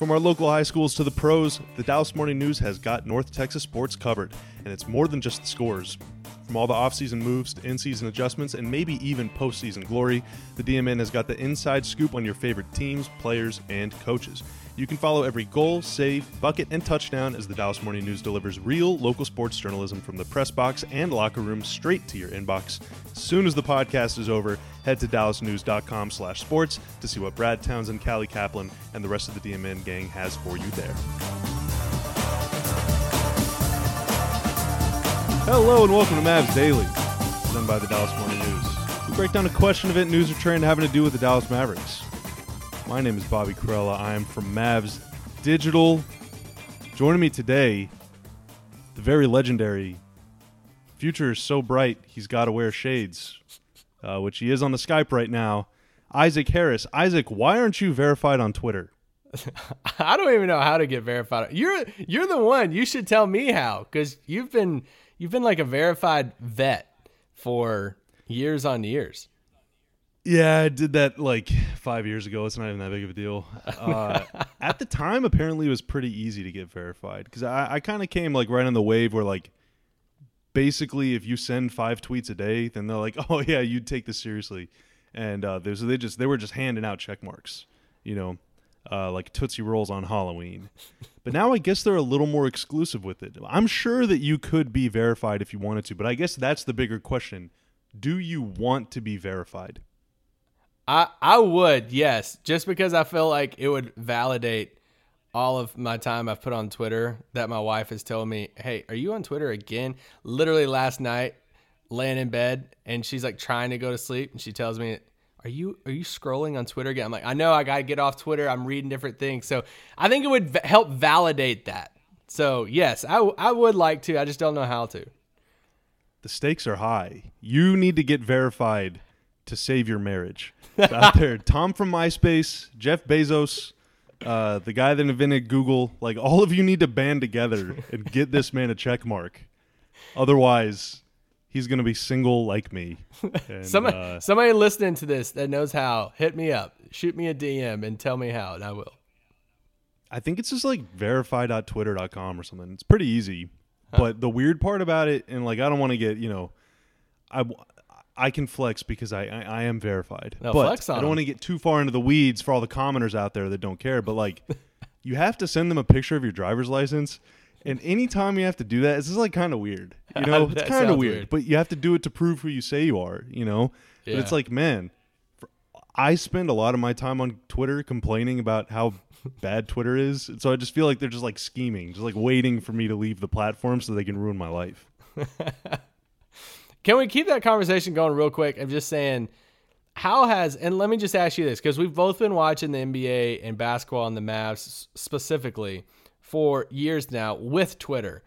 From our local high schools to the pros, the Dallas Morning News has got North Texas sports covered, and it's more than just the scores. From all the offseason moves to in season adjustments and maybe even postseason glory, the DMN has got the inside scoop on your favorite teams, players, and coaches. You can follow every goal, save, bucket, and touchdown as the Dallas Morning News delivers real local sports journalism from the press box and locker room straight to your inbox. As soon as the podcast is over, head to dallasnews.com slash sports to see what Brad Townsend, Callie Caplan, and the rest of the DMN gang has for you there. Hello and welcome to Mavs Daily, done by the Dallas Morning News. We break down a question event news or trend having to do with the Dallas Mavericks. My name is Bobby Karalla. I am from Mavs Digital. Joining me today, the very legendary Future is so bright, he's got to wear shades, uh, which he is on the Skype right now. Isaac Harris. Isaac, why aren't you verified on Twitter? I don't even know how to get verified. You're you're the one. You should tell me how because you've been you've been like a verified vet for years on years. Yeah, I did that like five years ago. It's not even that big of a deal. Uh, at the time, apparently, it was pretty easy to get verified because I, I kind of came like right on the wave where like basically if you send five tweets a day, then they're like, oh yeah, you'd take this seriously, and uh, so they just they were just handing out check marks, you know, uh, like Tootsie Rolls on Halloween. But now I guess they're a little more exclusive with it. I'm sure that you could be verified if you wanted to, but I guess that's the bigger question: Do you want to be verified? I I would yes, just because I feel like it would validate all of my time I've put on Twitter that my wife has told me, "Hey, are you on Twitter again?" Literally last night, laying in bed, and she's like trying to go to sleep, and she tells me, "Are you are you scrolling on Twitter again?" I'm like, "I know, I gotta get off Twitter. I'm reading different things." So I think it would v- help validate that. So yes, I w- I would like to. I just don't know how to. The stakes are high. You need to get verified to save your marriage. It's out there, Tom from MySpace, Jeff Bezos, uh, the guy that invented Google. Like all of you need to band together and get this man a check mark. Otherwise, he's gonna be single like me. And, Somebody uh, somebody listening to this that knows how, hit me up, shoot me a DM, and tell me how, and I will. I think it's just like verify.twitter.com or something. It's pretty easy. But the weird part about it, and like I don't want to get, you know, I I can flex because I I, I am verified. No, but flex on I don't want to get too far into the weeds for all the commenters out there that don't care. But like, you have to send them a picture of your driver's license. And anytime you have to do that, it's just like kind of weird. You know, it's kind of weird, weird. But you have to do it to prove who you say you are. You know, but it's like, man, for, I spend a lot of my time on Twitter complaining about how bad Twitter is. So I just feel like they're just like scheming, just like waiting for me to leave the platform so they can ruin my life. Can we keep that conversation going real quick? I'm just saying, how has and let me just ask you this because we've both been watching the NBA and basketball and the Mavs specifically for years now with Twitter,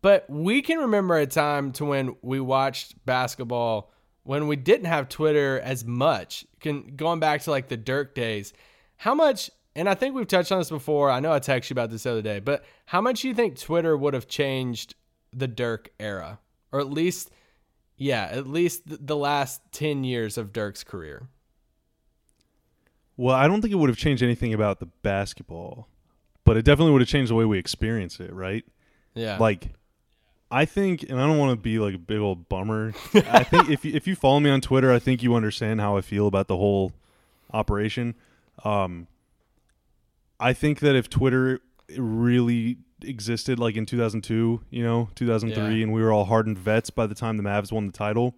but we can remember a time to when we watched basketball when we didn't have Twitter as much. Can going back to like the Dirk days, how much? And I think we've touched on this before. I know I texted you about this the other day, but how much do you think Twitter would have changed the Dirk era, or at least? Yeah, at least the last 10 years of Dirk's career. Well, I don't think it would have changed anything about the basketball, but it definitely would have changed the way we experience it, right? Yeah. Like, I think, and I don't want to be like a big old bummer. I think if you, if you follow me on Twitter, I think you understand how I feel about the whole operation. Um, I think that if Twitter really existed like in 2002, you know, 2003, Yeah. and we were all hardened vets by the time the Mavs won the title,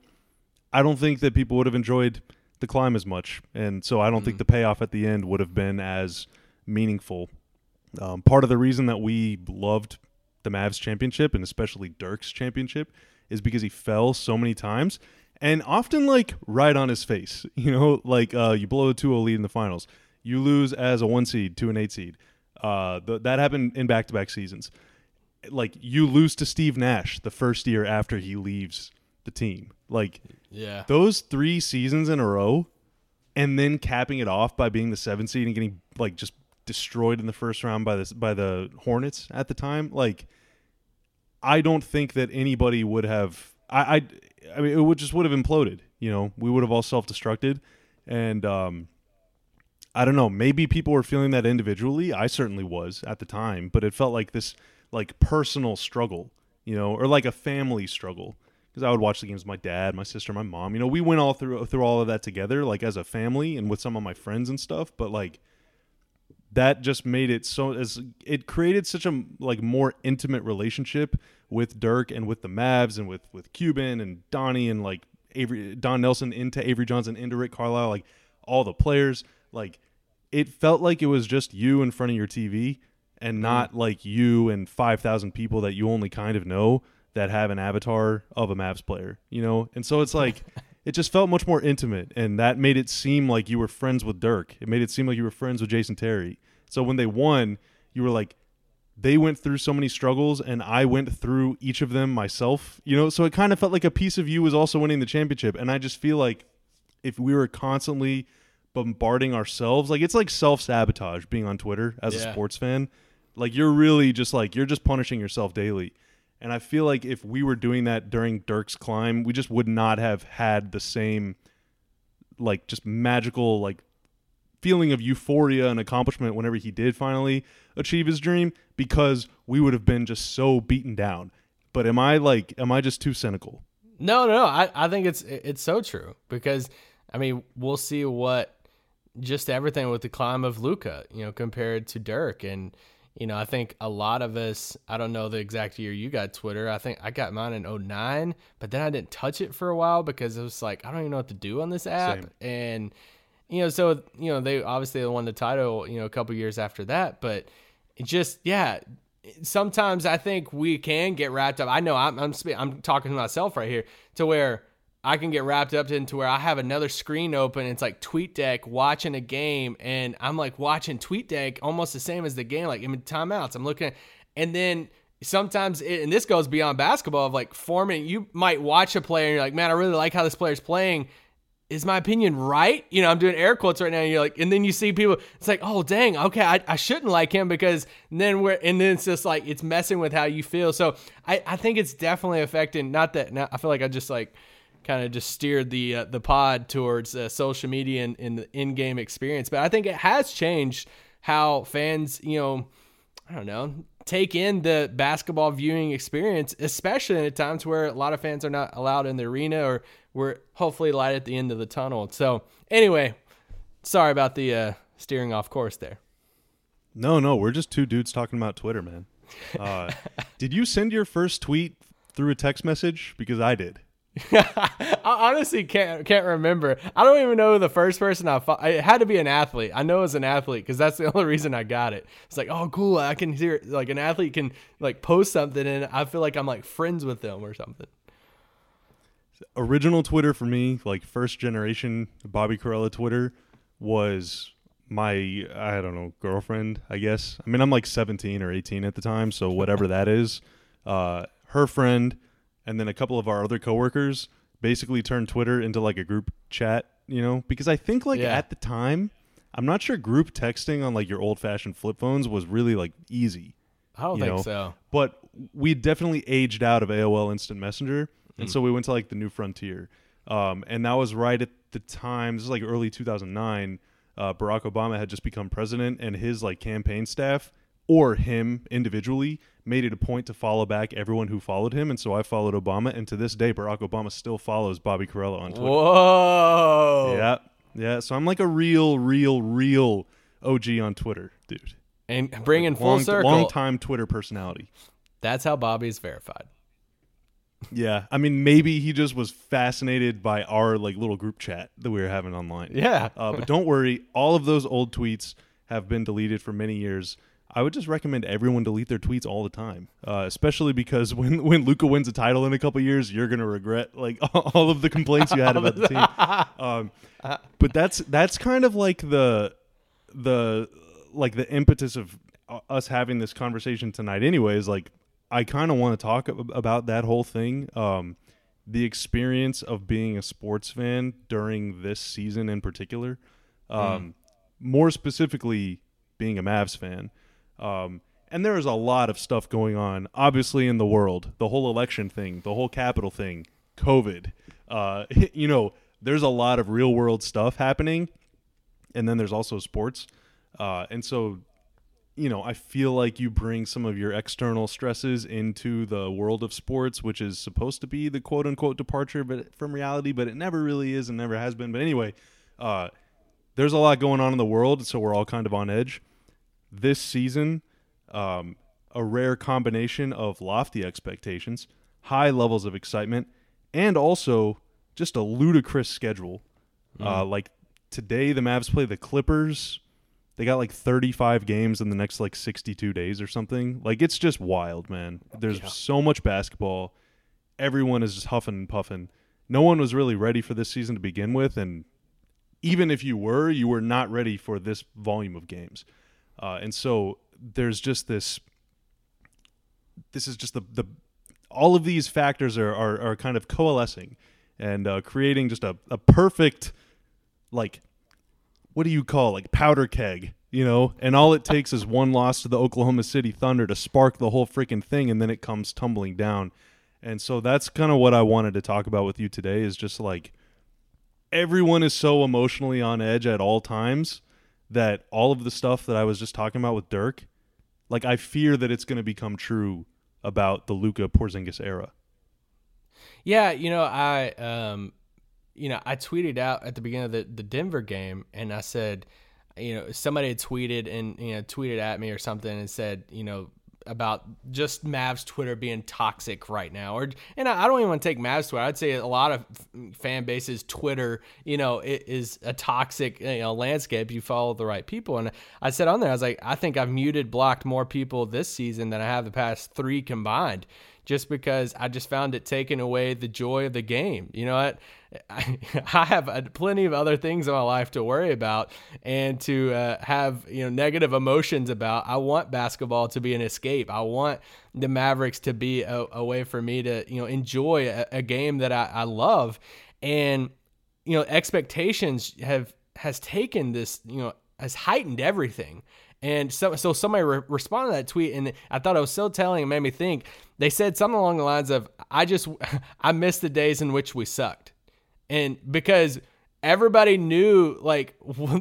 I don't think that people would have enjoyed the climb as much, and so I don't think the payoff at the end would have been as meaningful. Um, part of the reason that we loved the Mavs championship and especially Dirk's championship is because he fell so many times and often like right on his face. You know, like uh, you blow a 2 0 lead in the finals, you lose as a one seed to an eight seed. Uh, th- that happened in back to back seasons. Like you lose to Steve Nash the first year after he leaves the team. Like yeah. those three seasons in a row and then capping it off by being the seventh seed and getting like just destroyed in the first round by this by the Hornets at the time like I don't think that anybody would have I I, I mean it would just would have imploded you know we would have all self-destructed and um I don't know. Maybe people were feeling that individually. I certainly was at the time, but it felt like this like personal struggle, you know, or like a family struggle. Because I would watch the games with my dad, my sister, my mom. You know, we went all through through all of that together, like as a family and with some of my friends and stuff. But like that just made it so as it created such a like more intimate relationship with Dirk and with the Mavs and with with Cuban and Donnie and like Avery Don Nelson into Avery Johnson into Rick Carlisle, like all the players. Like it felt like it was just you in front of your TV and not mm. like you and 5,000 people that you only kind of know that have an avatar of a Mavs player, you know? And so it's like it just felt much more intimate and that made it seem like you were friends with Dirk. It made it seem like you were friends with Jason Terry. So when they won, you were like they went through so many struggles and I went through each of them myself, you know? So it kind of felt like a piece of you was also winning the championship and I just feel like if we were constantly bombarding ourselves. Like it's like self sabotage being on Twitter as yeah. a sports fan. Like you're really just like you're just punishing yourself daily. And I feel like if we were doing that during Dirk's climb, we just would not have had the same like just magical like feeling of euphoria and accomplishment whenever he did finally achieve his dream because we would have been just so beaten down. But am I like am I just too cynical? No, no, no. I, I think it's it's so true because I mean, we'll see what just everything with the climb of Luka, you know, compared to Dirk. And, you know, I think a lot of us, I don't know the exact year you got Twitter. I think I got mine in 09, but then I didn't touch it for a while because it was like, I don't even know what to do on this app. Same. And, you know, so, you know, they obviously won the title, you know, a couple years after that, but it just, yeah, sometimes I think we can get wrapped up. I know I'm, I'm, I'm talking to myself right here to where, I can get wrapped up into where I have another screen open. It's like TweetDeck watching a game, and I'm like watching TweetDeck almost the same as the game, like in timeouts. I'm looking, and then sometimes, it, and this goes beyond basketball, of like forming. You might watch a player, and you're like, man, I really like how this player's playing. Is my opinion right? You know, I'm doing air quotes right now. And you're like, and then you see people. It's like, oh dang, okay, I, I shouldn't like him because then we're, and then it's just like it's messing with how you feel. So I, I think it's definitely affecting. Not that now I feel like I just like kind of just steered the uh, the pod towards uh, social media and, the in-game experience. But I think it has changed how fans, you know, I don't know, take in the basketball viewing experience, especially at times where a lot of fans are not allowed in the arena or we're hopefully light at the end of the tunnel. So anyway, sorry about the uh, steering off course there. No, no, we're just two dudes talking about Twitter, man. Uh, did you send your first tweet through a text message? Because I did. I honestly can't can't remember. I don't even know the first person I fought. It had to be an athlete. I know it's an athlete because that's the only reason I got it. It's like, oh, cool. I can hear like an athlete can like post something and I feel like I'm like friends with them or something. Original Twitter for me, like first generation Bobby Karalla Twitter, was my I don't know girlfriend. I guess. I mean, I'm like 17 or 18 at the time, so whatever that is. Uh, her friend and then a couple of our other coworkers basically turned Twitter into like a group chat, you know, because I think like yeah. at the time, I'm not sure group texting on like your old fashioned flip phones was really like easy. I don't think know? so. But we definitely aged out of AOL Instant Messenger, and mm. so we went to like the new frontier. Um, and that was right at the time. This is like early 2009. Uh, Barack Obama had just become president, and his like campaign staff or him individually made it a point to follow back everyone who followed him, and so I followed Obama, and to this day, Barack Obama still follows Bobby Karalla on Twitter. Whoa! Yeah, yeah. So I'm like a real, real, real OG on Twitter, dude. And bringing like full long, circle, long time Twitter personality. That's how Bobby's verified. Yeah, I mean, maybe he just was fascinated by our like little group chat that we were having online. Yeah, uh, but don't worry, all of those old tweets have been deleted for many years. I would just recommend everyone delete their tweets all the time, uh, especially because when when Luka wins a title in a couple years, you're gonna regret like all of the complaints you had about the team. Um, but that's that's kind of like the the like the impetus of uh, us having this conversation tonight. Anyways, like I kind of want to talk about that whole thing. Um, the experience of being a sports fan during this season in particular. Um, mm. More specifically, being a Mavs fan. Um, and there is a lot of stuff going on, obviously, in the world. The whole election thing, the whole Capitol thing, COVID. Uh, you know, there's a lot of real world stuff happening. and then there's also sports. Uh, and so, you know, I feel like you bring some of your external stresses into the world of sports, which is supposed to be the quote unquote departure, but from reality, but it never really is and never has been. But anyway, uh, there's a lot going on in the world, so we're all kind of on edge. This season, um, a rare combination of lofty expectations, high levels of excitement, and also just a ludicrous schedule. Uh, like today, the Mavs play the Clippers. They got like 35 games in the next like 62 days or something. Like it's just wild, man. There's Yeah. so much basketball. Everyone is just huffing and puffing. No one was really ready for this season to begin with, and even if you were, you were not ready for this volume of games. Uh, and so there's just this. This is just the the all of these factors are are, are kind of coalescing and uh, creating just a, a perfect like what do you call like powder keg you know and all it takes is one loss to the oklahoma city thunder to spark the whole freaking thing and then it comes tumbling down and so that's kind of what i wanted to talk about with you today is just like everyone is so emotionally on edge at all times that all of the stuff that i was just talking about with dirk like i fear that it's going to become true about the luka porzingis era. Yeah, you know, I um you know, I tweeted out at the beginning of the, the Denver game and I said, you know, somebody had tweeted and you know, tweeted at me or something and said, you know, about just Mavs Twitter being toxic right now. Or and I don't even want to take Mavs Twitter. I'd say a lot of fan bases Twitter, you know, i- is a toxic you know landscape. You follow the right people. And I said on there, I was like, I think I've muted, blocked more people this season than I have the past three combined just because I just found it taking away the joy of the game. You know what? I, have uh, plenty of other things in my life to worry about and to uh, have you know negative emotions about. I want basketball to be an escape. I want the Mavericks to be a, a way for me to you know enjoy a, a game that I, I love, and you know expectations have has taken this you know has heightened everything. And so, so somebody re- responded to that tweet, and I thought it was so telling. It made me think. They said something along the lines of, "I just, I miss the days in which we sucked," and because everybody knew, like,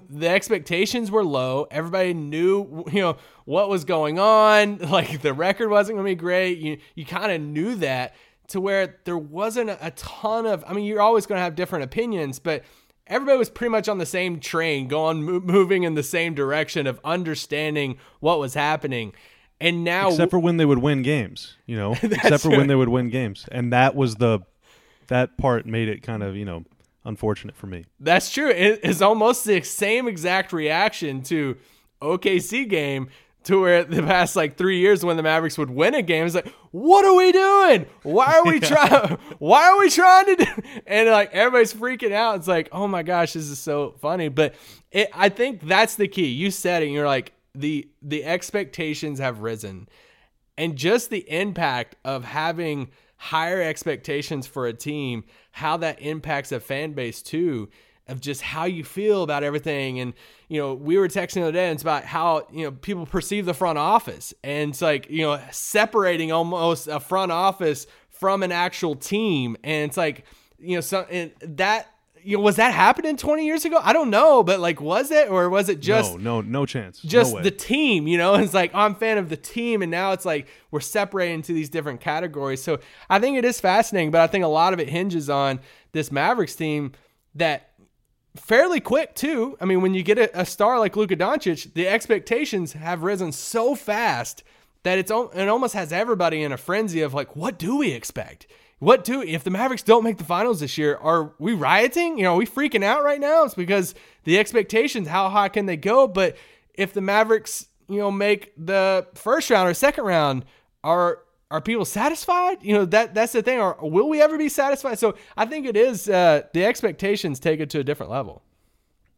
the expectations were low. Everybody knew, you know, what was going on. Like, the record wasn't going to be great. You, you kind of knew that to where there wasn't a ton of. I mean, you're always going to have different opinions, but everybody was pretty much on the same train, going mo- moving in the same direction of understanding what was happening. And now, except for when they would win games, you know, except for when they would win games, and that was the that part made it kind of you know unfortunate for me. that's true. It is almost the same exact reaction to OKC game. To where the past like three years when the Mavericks would win a game, it's like, what are we doing? Why are we trying? Why are we trying to do? And like everybody's freaking out. It's like, oh my gosh, this is so funny. But it, I think that's the key. You said it. You're like the the expectations have risen, and just the impact of having higher expectations for a team, how that impacts a fan base too, of just how you feel about everything. And, you know, we were texting the other day and it's about how, you know, people perceive the front office. And it's like, you know, separating almost a front office from an actual team. And it's like, you know, so and that you know, was that happening 20 years ago? I don't know, but like, was it, or was it just no, no, no chance. just no the team, you know. It's like I'm a fan of the team, and now it's like we're separated into these different categories. So I think it is fascinating, but I think a lot of it hinges on this Mavericks team that fairly quick too. I mean, when you get a, a star like Luka Doncic, the expectations have risen so fast that it's it almost has everybody in a frenzy of like, what do we expect? What do if the Mavericks don't make the finals this year? Are we rioting? You know, are we freaking out right now? It's because the expectations, how high can they go? But if the Mavericks, you know, make the first round or second round, are are people satisfied? You know, that that's the thing. Or will we ever be satisfied? So I think it is uh, the expectations take it to a different level.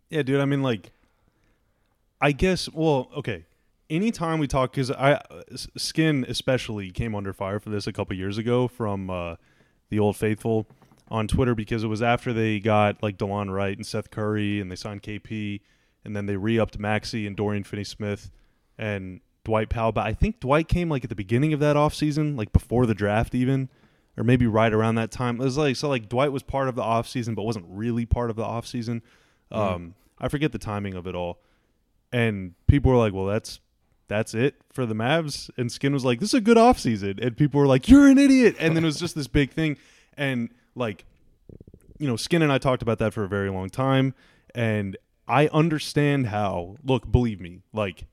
Yeah, dude. I mean, like, I guess. Well, okay. Anytime we talk, because I skin especially came under fire for this a couple years ago from uh, the old faithful on Twitter because it was after they got like Delon Wright and Seth Curry and they signed KP and then they re-upped Maxi and Dorian Finney-Smith and Dwight Powell. But I think Dwight came like at the beginning of that offseason, like before the draft even, or maybe right around that time. It was like so like Dwight was part of the offseason but wasn't really part of the offseason. Um, I forget the timing of it all. And people were like, "Well, that's that's it for the Mavs." And Skin was like, "This is a good offseason." And people were like, "You're an idiot." And then it was just this big thing and like you know, Skin and I talked about that for a very long time and I understand how, look, believe me, like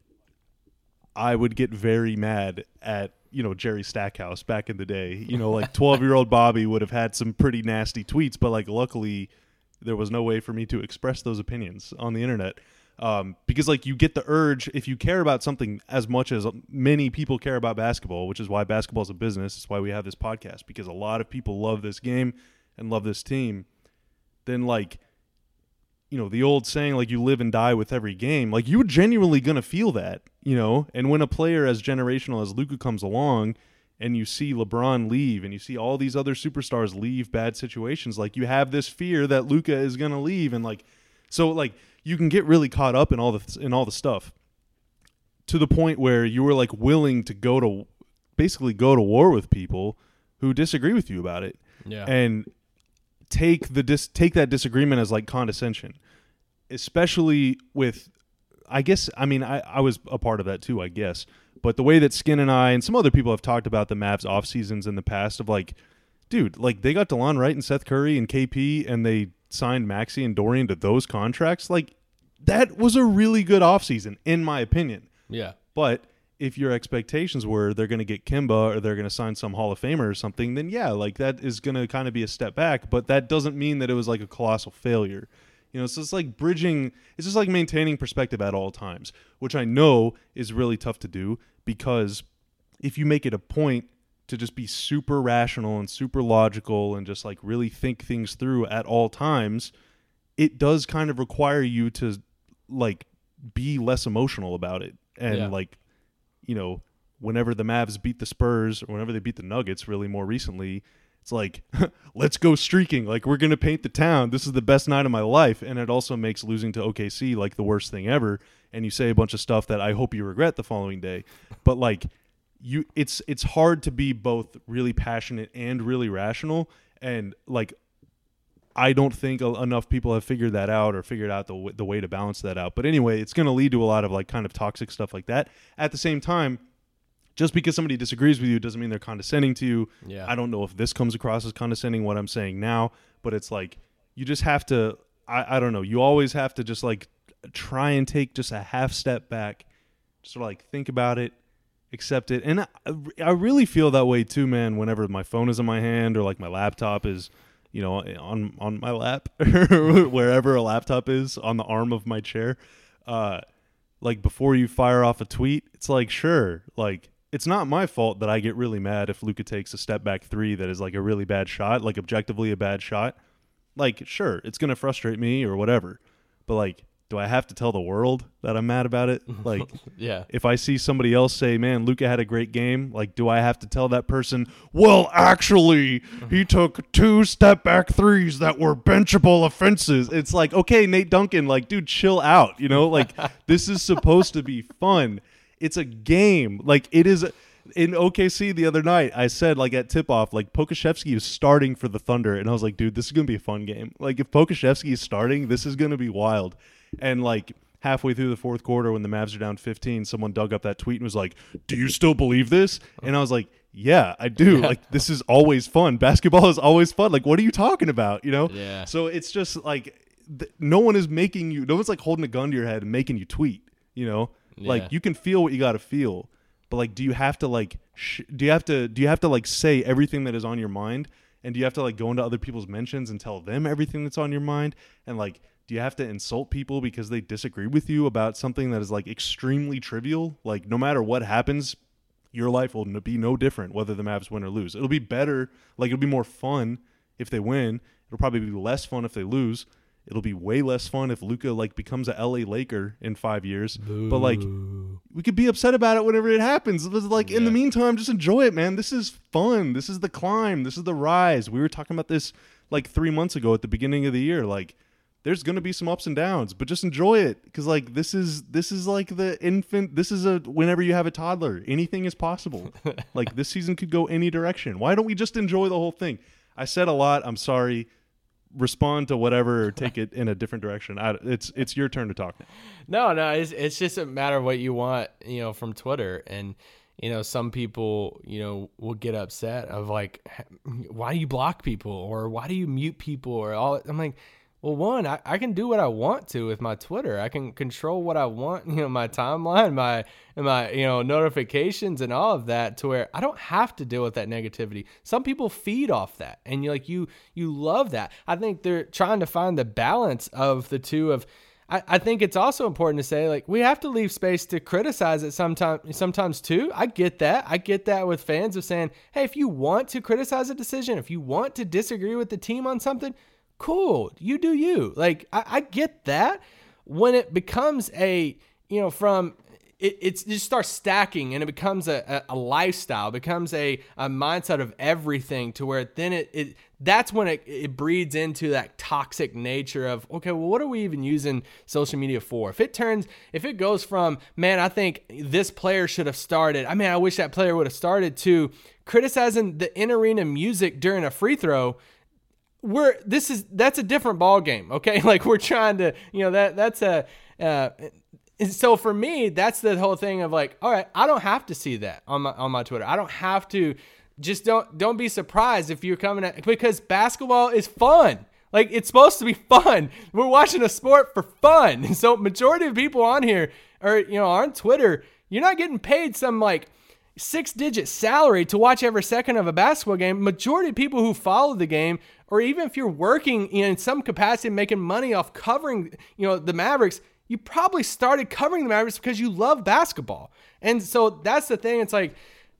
I would get very mad at you know Jerry Stackhouse back in the day. You know, like twelve year old Bobby would have had some pretty nasty tweets, but like luckily there was no way for me to express those opinions on the internet. Um, because like you get the urge if you care about something as much as many people care about basketball, which is why basketball is a business. It's why we have this podcast because a lot of people love this game and love this team. Then like you know the old saying like you live and die with every game like you're genuinely gonna feel that you know and when a player as generational as luka comes along and you see LeBron leave and you see all these other superstars leave bad situations like you have this fear that luka is gonna leave and like so like you can get really caught up in all the in all the stuff to the point where you were like willing to go to basically go to war with people who disagree with you about it Yeah. and take the dis- take that disagreement as like condescension especially with i guess i mean I, I was a part of that too i guess but the way that skin and i and some other people have talked about the Mavs off seasons in the past of like dude like they got delon wright and seth curry and kp and they signed maxi and dorian to those contracts like that was a really good offseason in my opinion yeah. but if your expectations were they're going to get Kemba or they're going to sign some Hall of Famer or something, then yeah, like that is going to kind of be a step back. But that doesn't mean that it was like a colossal failure. You know, so it's like bridging, it's just like maintaining perspective at all times, which I know is really tough to do because if you make it a point to just be super rational and super logical and just like really think things through at all times, it does kind of require you to like be less emotional about it and Yeah. like you know whenever the Mavs beat the Spurs or whenever they beat the Nuggets really more recently it's like let's go streaking. Like we're going to paint the town. This is the best night of my life. And it also makes losing to OKC like the worst thing ever. And you say a bunch of stuff that I hope you regret the following day. But like you it's it's hard to be both really passionate and really rational. And like I don't think enough people have figured that out or figured out the w- the way to balance that out. But anyway, it's going to lead to a lot of like kind of toxic stuff like that. At the same time, just because somebody disagrees with you doesn't mean they're condescending to you. Yeah. I don't know if this comes across as condescending what I'm saying now, but it's like you just have to I, I don't know, you always have to just like try and take just a half step back, just sort of like think about it, accept it. And I, I really feel that way too, man, whenever my phone is in my hand or like my laptop is you know, on on my lap wherever a laptop is on the arm of my chair. Uh, like before you fire off a tweet, it's like sure, like it's not my fault that I get really mad if Luka takes a step back three that is like a really bad shot, like objectively a bad shot. Like sure, it's gonna frustrate me or whatever, but like, do I have to tell the world that I'm mad about it? Like, Yeah. if I see somebody else say, "Man, Luka had a great game," like, do I have to tell that person, "Well, actually, he took two step back threes that were benchable offenses"? It's like, okay, Nate Duncan, like, dude, chill out. You know, like this is supposed to be fun. It's a game. Like it is. In OKC the other night, I said like at tip off, like Pokusevski is starting for the Thunder, and I was like, dude, this is gonna be a fun game. Like if Pokusevski is starting, this is gonna be wild. And like halfway through the fourth quarter, when the Mavs are down 15, someone dug up that tweet and was like, "Do you still believe this?" And I was like, "Yeah, I do. Like this is always fun. Basketball is always fun. Like what are you talking about? You know?" Yeah. So it's just like th- no one is making you. No one's like holding a gun to your head and making you tweet. You know, Yeah. like you can feel what you got to feel, but like, do you have to like? Sh- do you have to? Do you have to like say everything that is on your mind? And do you have to like go into other people's mentions and tell them everything that's on your mind? And like, do you have to insult people because they disagree with you about something that is like extremely trivial? Like, no matter what happens, your life will be no different whether the Mavs win or lose. It'll be better, like it'll be more fun if they win. It'll probably be less fun if they lose. It'll be way less fun if Luka like becomes a LA Laker in five years. But like, we could be upset about it whenever it happens. It's like in the meantime, just enjoy it, man. This is fun. This is the climb. This is the rise. We were talking about this like three months ago at the beginning of the year. Like, there's gonna be some ups and downs, but just enjoy it because like this is this is like the infant. This is a whenever you have a toddler, anything is possible. like this season could go any direction. Why don't we just enjoy the whole thing? I said a lot. I'm sorry. respond to whatever or take it in a different direction. I, it's it's your turn to talk. No, no, it's it's just a matter of what you want, you know, from Twitter and you know, some people, you know, will get upset of like, why do you block people or why do you mute people or all? I'm like, well, one, I, I can do what I want to with my Twitter. I can control what I want, you know, my timeline, my my you know notifications and all of that to where I don't have to deal with that negativity. Some people feed off that, and you like you you love that. I think they're trying to find the balance of the two of I, I think it's also important to say like we have to leave space to criticize it sometimes sometimes too. I get that. I get that with fans of saying, hey, if you want to criticize a decision, if you want to disagree with the team on something, cool. You do you. Like I, I get that. When it becomes a you know, from it, it just starts stacking and it becomes a, a, a lifestyle, becomes a, a mindset of everything to where then it, it that's when it, it breeds into that toxic nature of okay well what are we even using social media for if it turns if it goes from man i think this player should have started i mean i wish that player would have started to criticizing the in arena music during a free throw we're this is that's a different ball game okay like we're trying to you know that that's a uh, so for me, that's the whole thing of like, all right, I don't have to see that on my on my Twitter. I don't have to. Just don't don't be surprised if you're coming at because basketball is fun. Like it's supposed to be fun. We're watching a sport for fun. So majority of people on here or you know on Twitter, you're not getting paid some like six digit salary to watch every second of a basketball game. Majority of people who follow the game, or even if you're working in some capacity making money off covering, you know, the Mavericks, you probably started covering the Mavericks because you love basketball. And so that's the thing. It's like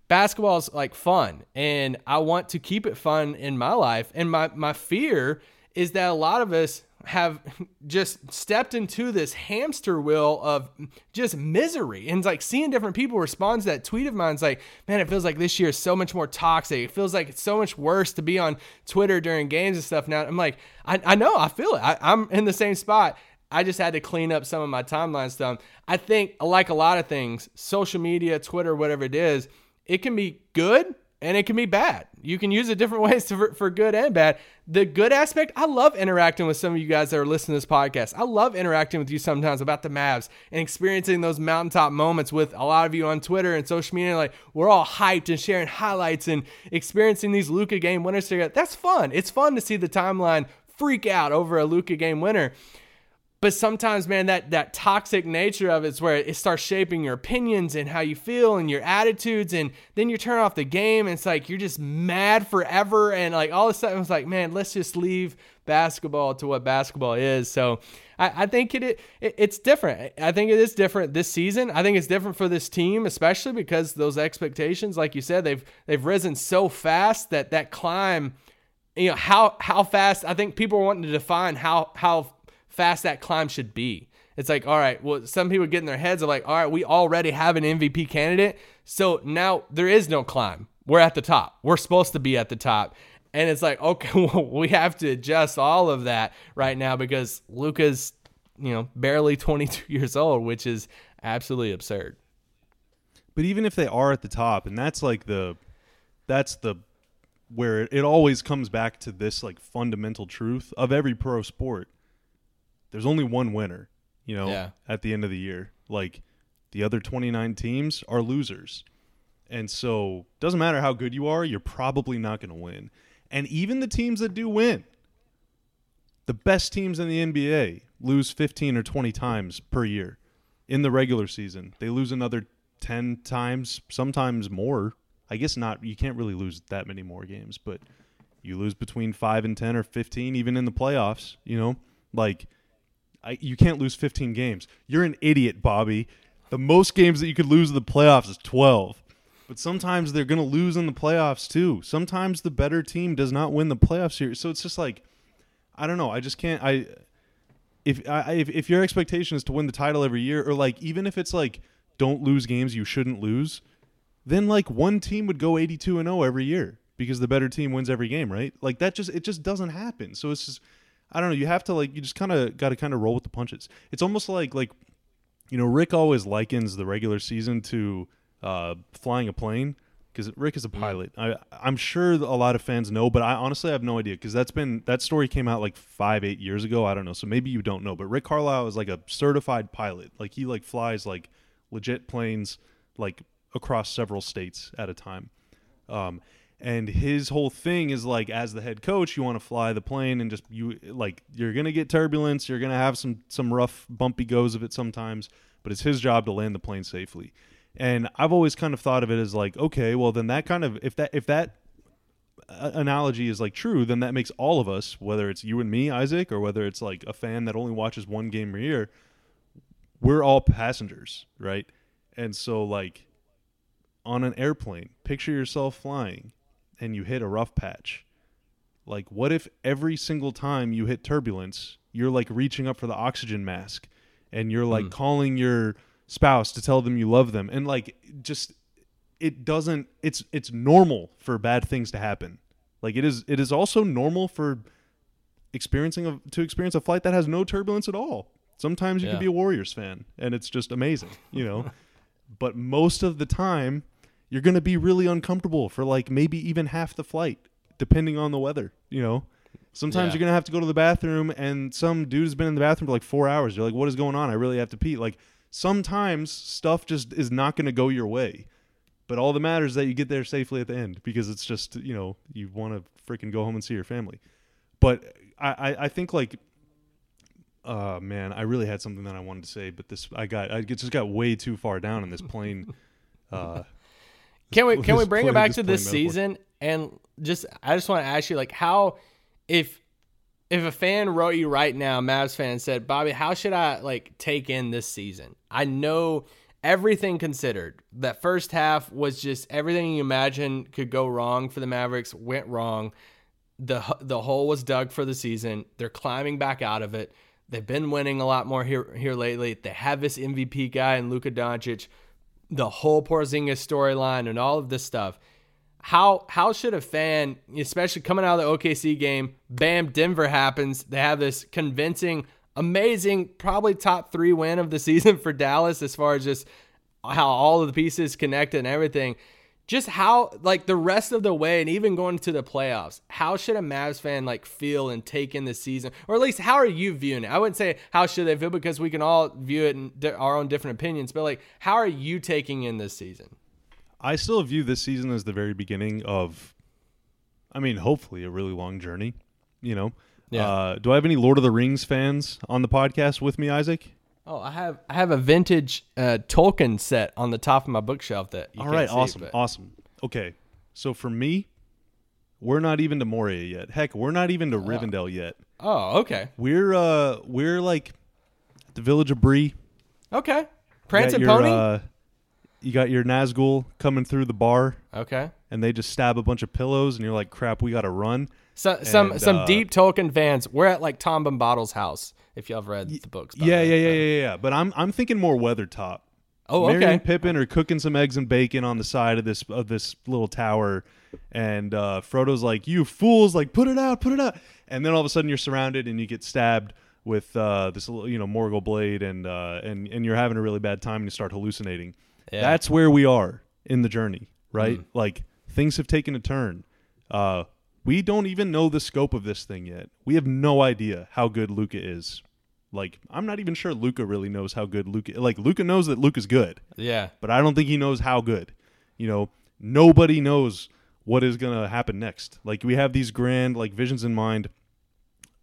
basketball is like fun, and I want to keep it fun in my life. And my my fear is that a lot of us have just stepped into this hamster wheel of just misery. And like seeing different people respond to that tweet of mine it's like man it feels like this year is so much more toxic. It feels like it's so much worse to be on twitter during games and stuff now. I'm like i, I know i feel it. I, i'm in the same spot. I just had to clean up some of my timeline stuff. I think, like a lot of things, social media, Twitter, whatever it is, it can be good and it can be bad. You can use it different ways for, for good and bad. The good aspect, I love interacting with some of you guys that are listening to this podcast. I love interacting with you sometimes about the Mavs and experiencing those mountaintop moments with a lot of you on Twitter and social media. Like we're all hyped and sharing highlights and experiencing these Luka game winners together. That's fun. It's fun to see the timeline freak out over a Luka game winner. But sometimes, man, that that toxic nature of it's where it starts shaping your opinions and how you feel and your attitudes, and then you turn off the game, and it's like you're just mad forever, and like all of a sudden it's like, man, let's just leave basketball to what basketball is. So I, I think it, it it's different. I think it is different this season. I think it's different for this team, especially because those expectations, like you said, they've they've risen so fast that that climb you know how how fast I think people are wanting to define how how fast that climb should be. It's like, all right, well, some people get in their heads of like, all right, we already have an MVP candidate. So now there is no climb. We're at the top. We're supposed to be at the top. And it's like, okay, well, we have to adjust all of that right now because Luka's, you know, barely 22 years old, which is absolutely absurd. But even if they are at the top, and that's like the, that's the, where it always comes back to this like fundamental truth of every pro sport there's only one winner, you know, yeah. at the end of the year. Like the other 29 teams are losers. And so doesn't matter how good you are, you're probably not going to win. And even the teams that do win, the best teams in the NBA lose 15 or 20 times per year in the regular season. They lose another 10 times, sometimes more. I guess not you can't really lose that many more games, but you lose between 5 and 10 or 15 even in the playoffs, you know? Like I, you can't lose 15 games. You're an idiot, Bobby. The most games that you could lose in the playoffs is 12. But sometimes they're going to lose in the playoffs too. Sometimes the better team does not win the playoff series. So it's just like I don't know. I just can't I if I if, if your expectation is to win the title every year or like even if it's like don't lose games you shouldn't lose, then like one team would go 82 and 0 every year because the better team wins every game, right? Like that just it just doesn't happen. So it's just I don't know. You have to like you just kind of got to kind of roll with the punches. It's almost like like you know Rick always likens the regular season to uh, flying a plane. because Rick is a pilot. I, I'm sure a lot of fans know, but I honestly have no idea because that's been that story came out like five, eight years ago. I don't know, so maybe you don't know. But Rick Carlisle is like a certified pilot. Like he like flies like legit planes like across several states at a time. Um, and his whole thing is like as the head coach you want to fly the plane and just you like you're gonna get turbulence you're gonna have some some rough bumpy goes of it sometimes but it's his job to land the plane safely. And i've always kind of thought of it as like okay well then that kind of if that if that uh, analogy is like true then that makes all of us whether it's you and me isaac or whether it's like a fan that only watches one game a year we're all passengers right? And so like on an airplane picture yourself flying and you hit a rough patch. Like, what if every single time you hit turbulence, you're like reaching up for the oxygen mask and you're like mm. calling your spouse to tell them you love them? And like, just, it doesn't, it's, it's normal for bad things to happen. Like, it is, it is also normal for experiencing a, to experience a flight that has no turbulence at all. Sometimes you yeah. can be a Warriors fan and it's just amazing, you know? but most of the time, you're going to be really uncomfortable for like maybe even half the flight, depending on the weather, you know? Sometimes yeah. you're going to have to go to the bathroom and some dude's been in the bathroom for like four hours. You're like, what is going on? I really have to pee. Like, sometimes stuff just is not going to go your way. But all that matters is that you get there safely at the end because it's just, you know, you want to freaking go home and see your family. But I, I, I think like uh man, I really had something that I wanted to say, but this I got I just got way too far down in this plane uh can we can we bring it back to this season and just I just want to ask you like how if if a fan wrote you right now, Mavs fan said, Bobby, how should I like take in this season? I know everything considered. That first half was just everything you imagine could go wrong for the Mavericks went wrong. The the hole was dug for the season. They're climbing back out of it. They've been winning a lot more here here lately. They have this MVP guy and Luka Doncic the whole Porzingis storyline and all of this stuff. How how should a fan, especially coming out of the OKC game, bam, Denver happens. They have this convincing, amazing, probably top three win of the season for Dallas as far as just how all of the pieces connect and everything just how like the rest of the way and even going to the playoffs how should a Mavs fan like feel and take in the season? Or at least how are you viewing it? I wouldn't say how should they feel because we can all view it in our own different opinions but like how are you taking in this season? I still view this season as the very beginning of i mean hopefully a really long journey you know? Yeah. Uh, do i have any lord of the rings fans on the podcast with me isaac Oh, I have I have a vintage uh, Tolkien set on the top of my bookshelf. That all right, see, awesome, but. awesome. Okay, so for me, we're not even to Moria yet. Heck, we're not even to oh. Rivendell yet. Oh, okay. We're uh we're like the village of Bree. Okay, Prance Prancing Pony. Uh, you got your Nazgul coming through the bar. Okay. And they just stab a bunch of pillows, and you're like, "Crap, we got to run." So, some some uh, deep Tolkien fans. We're at like Tom Bombadil's house if y'all have read the books. Yeah, yeah, yeah, yeah, yeah. But I'm I'm thinking more Weathertop. Oh, Merry okay. and Pippin are cooking some eggs and bacon on the side of this of this little tower, and uh, Frodo's like, "You fools! Like, put it out, put it out!" And then all of a sudden, you're surrounded and you get stabbed with uh, this little, you know Morgul blade, and uh, and and you're having a really bad time and you start hallucinating. Yeah. That's where we are in the journey, right? Mm. Like things have taken a turn. Uh, we don't even know the scope of this thing yet. We have no idea how good Luka is. Like, I'm not even sure Luka really knows how good Luka. Like, Luka knows that Luka's good. Yeah. But I don't think he knows how good. You know, nobody knows what is gonna happen next. Like, we have these grand like visions in mind,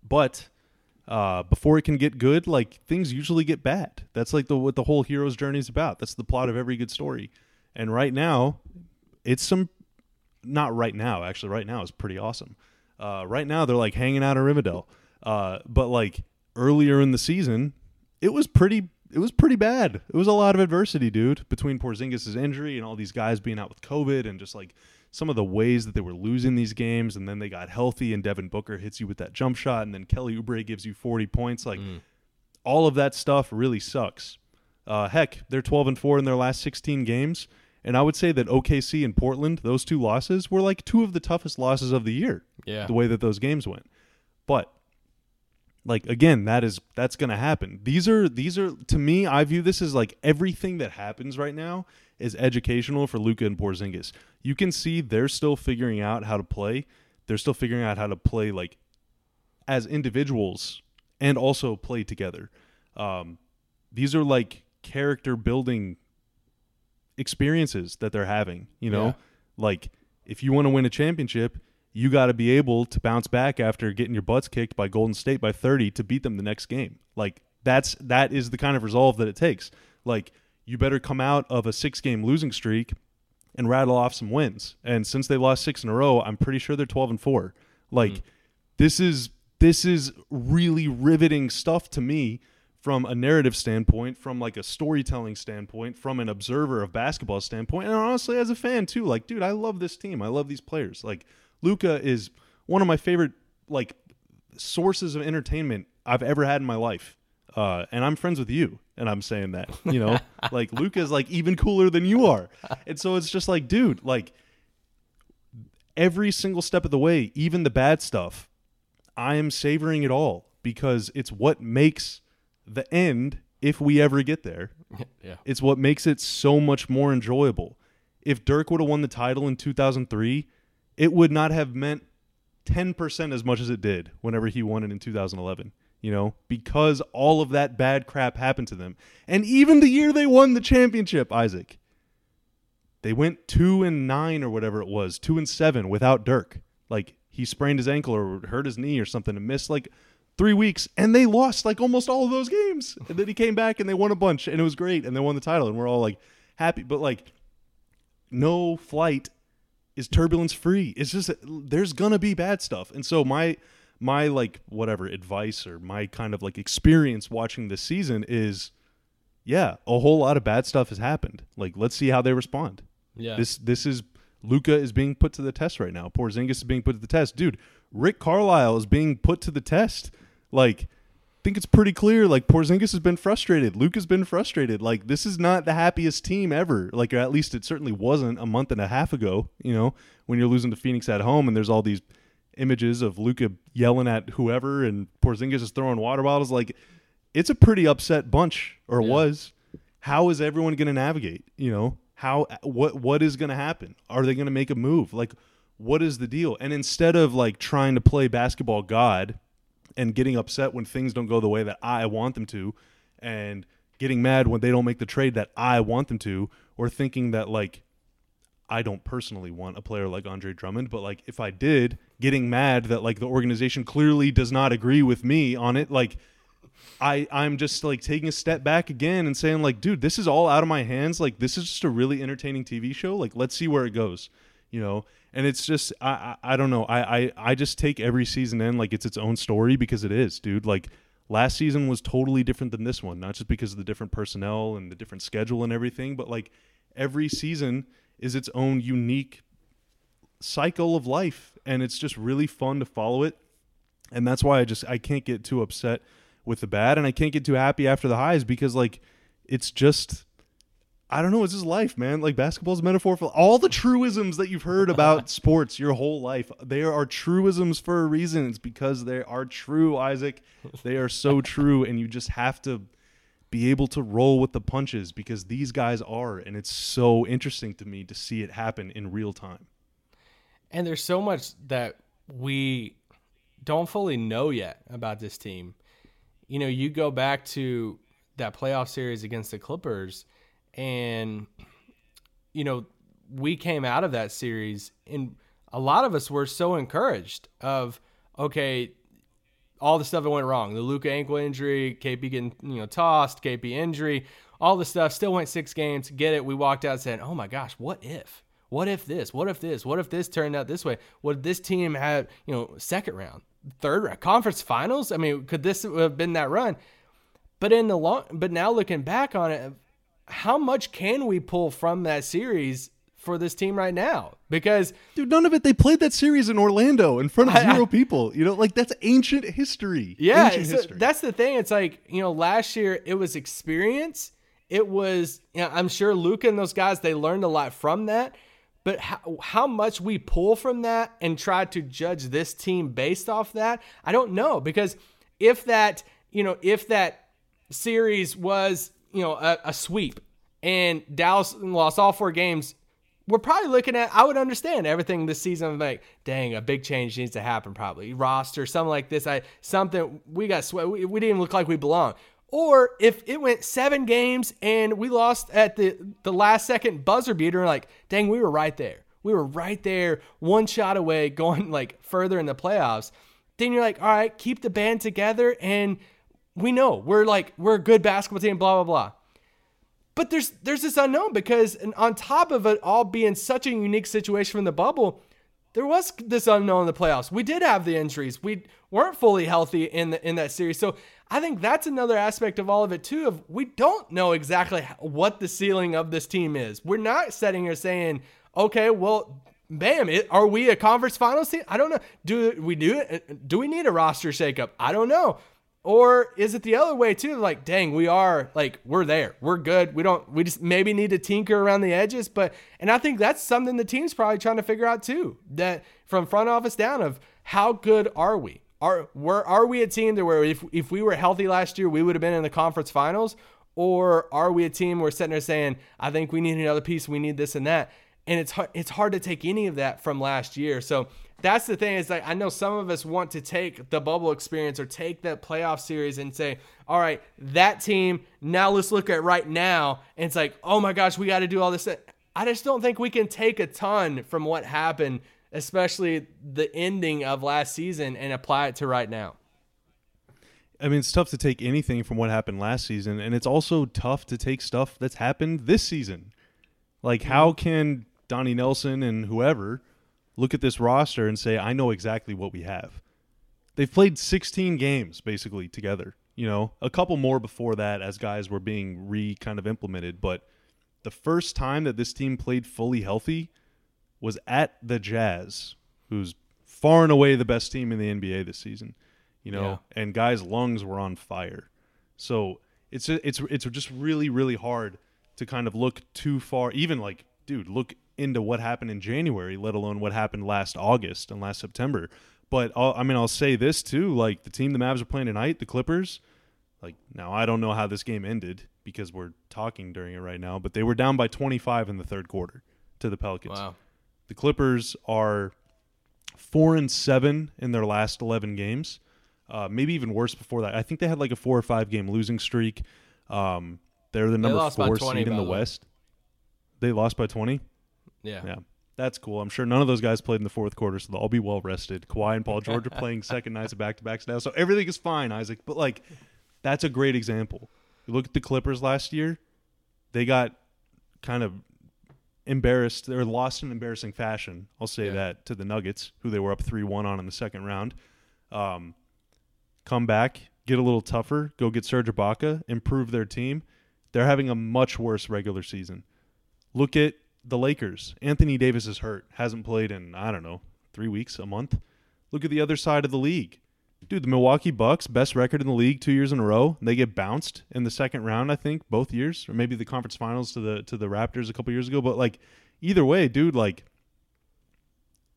but uh, before it can get good, like things usually get bad. That's like the what the whole hero's journey is about. That's the plot of every good story. And right now, it's some not right now. Actually, right now is pretty awesome. Uh, right now they're like hanging out in Rivendell. Uh, but like earlier in the season, it was pretty. It was pretty bad. It was a lot of adversity, dude, between Porzingis' injury and all these guys being out with COVID and just like some of the ways that they were losing these games. And then they got healthy and Devin Booker hits you with that jump shot and then Kelly Oubre gives you 40 points. Like mm. all of that stuff really sucks. Uh, heck, they're 12 and 4 in their last 16 games. And I would say that OKC and Portland, those two losses, were like two of the toughest losses of the year. Yeah. The way that those games went. But like again, that is that's gonna happen. These are these are to me, I view this as like everything that happens right now is educational for Luka and Porzingis. You can see they're still figuring out how to play. They're still figuring out how to play like as individuals and also play together. Um, these are like character building experiences that they're having. You know, Yeah. like if you want to win a championship, you got to be able to bounce back after getting your butts kicked by Golden State by 30 to beat them the next game. Like that's that is the kind of resolve that it takes. Like you better come out of a 6-game losing streak and rattle off some wins. And since they lost 6 in a row, I'm pretty sure they're 12 and 4. Like mm-hmm. this is this is really riveting stuff to me from a narrative standpoint, from like a storytelling standpoint, from an observer of basketball standpoint, and honestly as a fan too. Like, dude, I love this team. I love these players. Like, Luka is one of my favorite like sources of entertainment I've ever had in my life. Uh, and I'm friends with you, and I'm saying that, you know, like Luka's like even cooler than you are, and so it's just like, dude, like every single step of the way, even the bad stuff, I am savoring it all because it's what makes the end, if we ever get there, Yeah. it's what makes it so much more enjoyable. If Dirk would have won the title in 2003, it would not have meant 10% as much as it did whenever he won it in 2011, you know, because all of that bad crap happened to them. And even the year they won the championship, Isaac, they went 2 and 9 or whatever it was, 2 and 7 without Dirk. Like he sprained his ankle or hurt his knee or something and missed like 3 weeks and they lost like almost all of those games. And then he came back and they won a bunch and it was great and they won the title and we're all like happy, but like no flight is turbulence free. It's just there's gonna be bad stuff, and so my my like whatever advice or my kind of like experience watching this season is, yeah, a whole lot of bad stuff has happened. Like let's see how they respond. Yeah. This this is Luka is being put to the test right now. Porzingis is being put to the test, dude. Rick Carlisle is being put to the test. Like, I think it's pretty clear. Like Porzingis has been frustrated. Luka's been frustrated. Like this is not the happiest team ever. Like at least it certainly wasn't a month and a half ago. You know, when you're losing to Phoenix at home and there's all these images of Luka yelling at whoever and Porzingis is throwing water bottles. Like it's a pretty upset bunch, or Yeah. was. How is everyone going to navigate? You know, how what what is going to happen? Are they going to make a move? Like, what is the deal? And instead of like trying to play basketball god and getting upset when things don't go the way that I want them to, and getting mad when they don't make the trade that I want them to, or thinking that like I don't personally want a player like Andre Drummond, but like if I did, getting mad that like the organization clearly does not agree with me on it, like I I'm just like taking a step back again and saying like, dude, this is all out of my hands. Like this is just a really entertaining TV show. Like let's see where it goes, you know. And it's just I I, I don't know. I, I I just take every season in like it's its own story because it is, dude. Like last season was totally different than this one, not just because of the different personnel and the different schedule and everything, but like every season is its own unique cycle of life and it's just really fun to follow it. And that's why i just i can't get too upset with the bad and i can't get too happy after the highs because like it's just i don't know it's just life man. Like basketball's a metaphor for all the truisms that you've heard about sports your whole life. They are truisms for a reason. It's because they are true isaac. They are so true and you just have to be able to roll with the punches because these guys are and it's so interesting to me to see it happen in real time And there's so much that we don't fully know yet about this team. You know, you go back to that playoff series against the Clippers, and, you know, we came out of that series, and a lot of us were so encouraged of, okay, all the stuff that went wrong the Luka ankle injury, KP getting, you know, tossed, KP injury, all the stuff, still went six games. Get it. We walked out saying, oh my gosh, what if? What if this? What if this? What if this turned out this way? Would this team have, you know, second round, third round, conference finals? I mean, could this have been that run? But in the long, but now looking back on it, how much can we pull from that series for this team right now? Because Dude, none of it. They played that series in Orlando in front of zero people. You know, like that's ancient history. Yeah, ancient so history. that's the thing. It's like you know, last year it was experience. It was, you know, I'm sure Luka and those guys they learned a lot from that. But how, how much we pull from that and try to judge this team based off that, I don't know. Because if that, you know, if that series was, you know, a, a sweep and Dallas lost all four games, we're probably looking at. I would understand everything this season. Like, dang, a big change needs to happen. Probably roster, something like this. I something we got sweat. We, we didn't look like we belong. Or if it went seven games and we lost at the the last second buzzer beater, like, dang, we were right there. We were right there, one shot away, going like further in the playoffs. Then you're like, all right, keep the band together, and we know we're like we're a good basketball team. Blah blah blah. But there's there's this unknown because on top of it all being such a unique situation from the bubble, there was this unknown in the playoffs. We did have the injuries. We weren't fully healthy in the, in that series. So I think that's another aspect of all of it too. Of we don't know exactly what the ceiling of this team is. We're not sitting here saying, okay, well, bam, it, are we a conference finals team? I don't know. Do we do it? Do we need a roster shakeup? I don't know. Or is it the other way too? Like, dang, we are like we're there. We're good. We don't we just maybe need to tinker around the edges, but and I think that's something the team's probably trying to figure out too. That from front office down of how good are we? Are where are we a team that where if if we were healthy last year, we would have been in the conference finals? Or are we a team we're sitting there saying, I think we need another piece, we need this and that? And it's hard, it's hard to take any of that from last year. So that's the thing is like I know some of us want to take the bubble experience or take that playoff series and say, all right, that team, now let's look at right now. And it's like, oh my gosh, we got to do all this. I just don't think we can take a ton from what happened, especially the ending of last season, and apply it to right now. I mean, it's tough to take anything from what happened last season, and it's also tough to take stuff that's happened this season. Like, how mm-hmm. can Donnie Nelson and whoever look at this roster and say, I know exactly what we have. They've played 16 games basically together. You know, a couple more before that as guys were being re kind of implemented. But the first time that this team played fully healthy was at the Jazz, who's far and away the best team in the NBA this season. You know, yeah. and guys' lungs were on fire. So it's it's it's just really really hard to kind of look too far. Even like, dude, look into what happened in January, let alone what happened last August and last September. But I'll, I mean, I'll say this too: like the team the Mavs are playing tonight, the Clippers. Like now, I don't know how this game ended because we're talking during it right now, but they were down by 25 in the third quarter to the Pelicans. Wow. The Clippers are four and seven in their last 11 games. Uh, maybe even worse before that. I think they had like a four or five game losing streak. Um, they're the number four seed in the West. They lost by 20. Yeah. Yeah. That's cool. I'm sure none of those guys played in the fourth quarter, so they'll all be well rested. Kawhi and Paul George are playing second nights of back to backs now, so everything is fine, Isaac. But like, that's a great example. You look at the Clippers last year; they got kind of embarrassed. Were lost in embarrassing fashion. I'll say yeah. that to the Nuggets, who they were up three one on in the second round. Um, come back, get a little tougher, go get Serge Ibaka, improve their team. They're having a much worse regular season. Look at the Lakers. Anthony Davis is hurt, hasn't played in I don't know three weeks, a month. Look at the other side of the league, dude. The Milwaukee Bucks, best record in the league two years in a row. They get bounced in the second round, I think, both years, or maybe the conference finals to the to the Raptors a couple years ago. But like, either way, dude, like.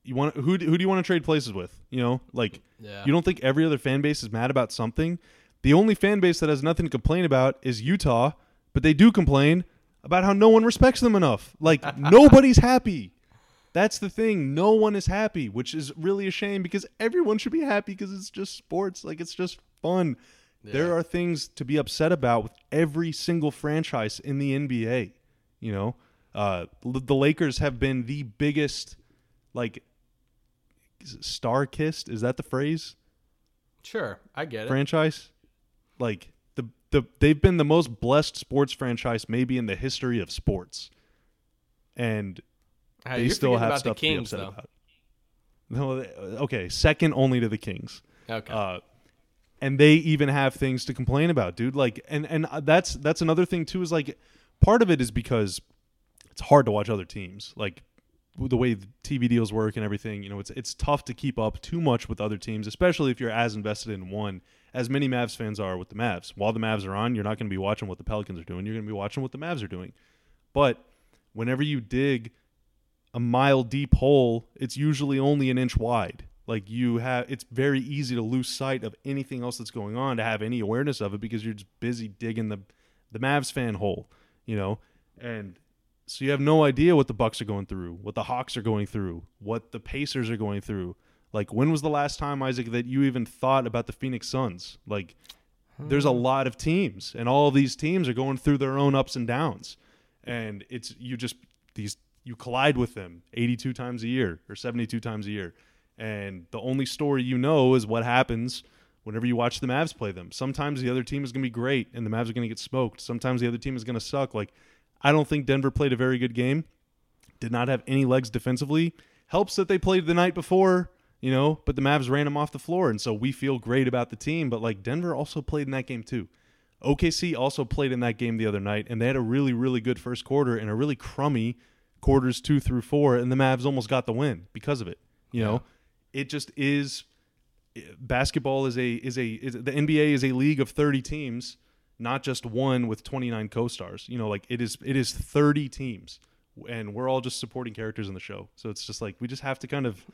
You want who? Who do you want to trade places with? You know, like yeah. you don't think every other fan base is mad about something. The only fan base that has nothing to complain about is Utah, but they do complain about how no one respects them enough. Like nobody's happy. That's the thing. No one is happy, which is really a shame because everyone should be happy because it's just sports. Like it's just fun. Yeah. There are things to be upset about with every single franchise in the NBA. You know, uh, the Lakers have been the biggest, like, star kissed. Is that the phrase? Sure, I get it. Franchise, like the they've been the most blessed sports franchise maybe in the history of sports, and they still have stuff Kings, to be upset though. about. No, okay, second only to the Kings. Okay. Uh, and they even have things to complain about, dude. Like, and and that's that's another thing too. Is like, part of it is because it's hard to watch other teams. Like the way the TV deals work and everything, you know, it's it's tough to keep up too much with other teams, especially if you're as invested in one as many Mavs fans are with the Mavs. While the Mavs are on, you're not going to be watching what the Pelicans are doing. You're going to be watching what the Mavs are doing. But whenever you dig a mile deep hole, it's usually only an inch wide. Like you have, it's very easy to lose sight of anything else that's going on, to have any awareness of it because you're just busy digging the the Mavs fan hole, you know. And so you have no idea what the Bucks are going through, what the Hawks are going through, what the Pacers are going through. Like when was the last time Isaac that you even thought about the Phoenix Suns? Like there's a hmm. lot of teams and all of these teams are going through their own ups and downs. And it's you just these you collide with them 82 times a year or 72 times a year. And the only story you know is what happens whenever you watch the Mavs play them. Sometimes the other team is going to be great and the Mavs are going to get smoked. Sometimes the other team is going to suck. Like, I don't think Denver played a very good game. Did not have any legs defensively. Helps that they played the night before, you know, but the Mavs ran them off the floor. And so we feel great about the team. But like, Denver also played in that game too. OKC also played in that game the other night, and they had a really, really good first quarter and a really crummy quarters two through four, and the Mavs almost got the win because of it. You know, it just is. Basketball is a is a is, the NBA is a league of thirty teams, not just one with twenty nine co-stars. You know, like it is it is thirty teams, and we're all just supporting characters in the show. So it's just like we just have to kind of,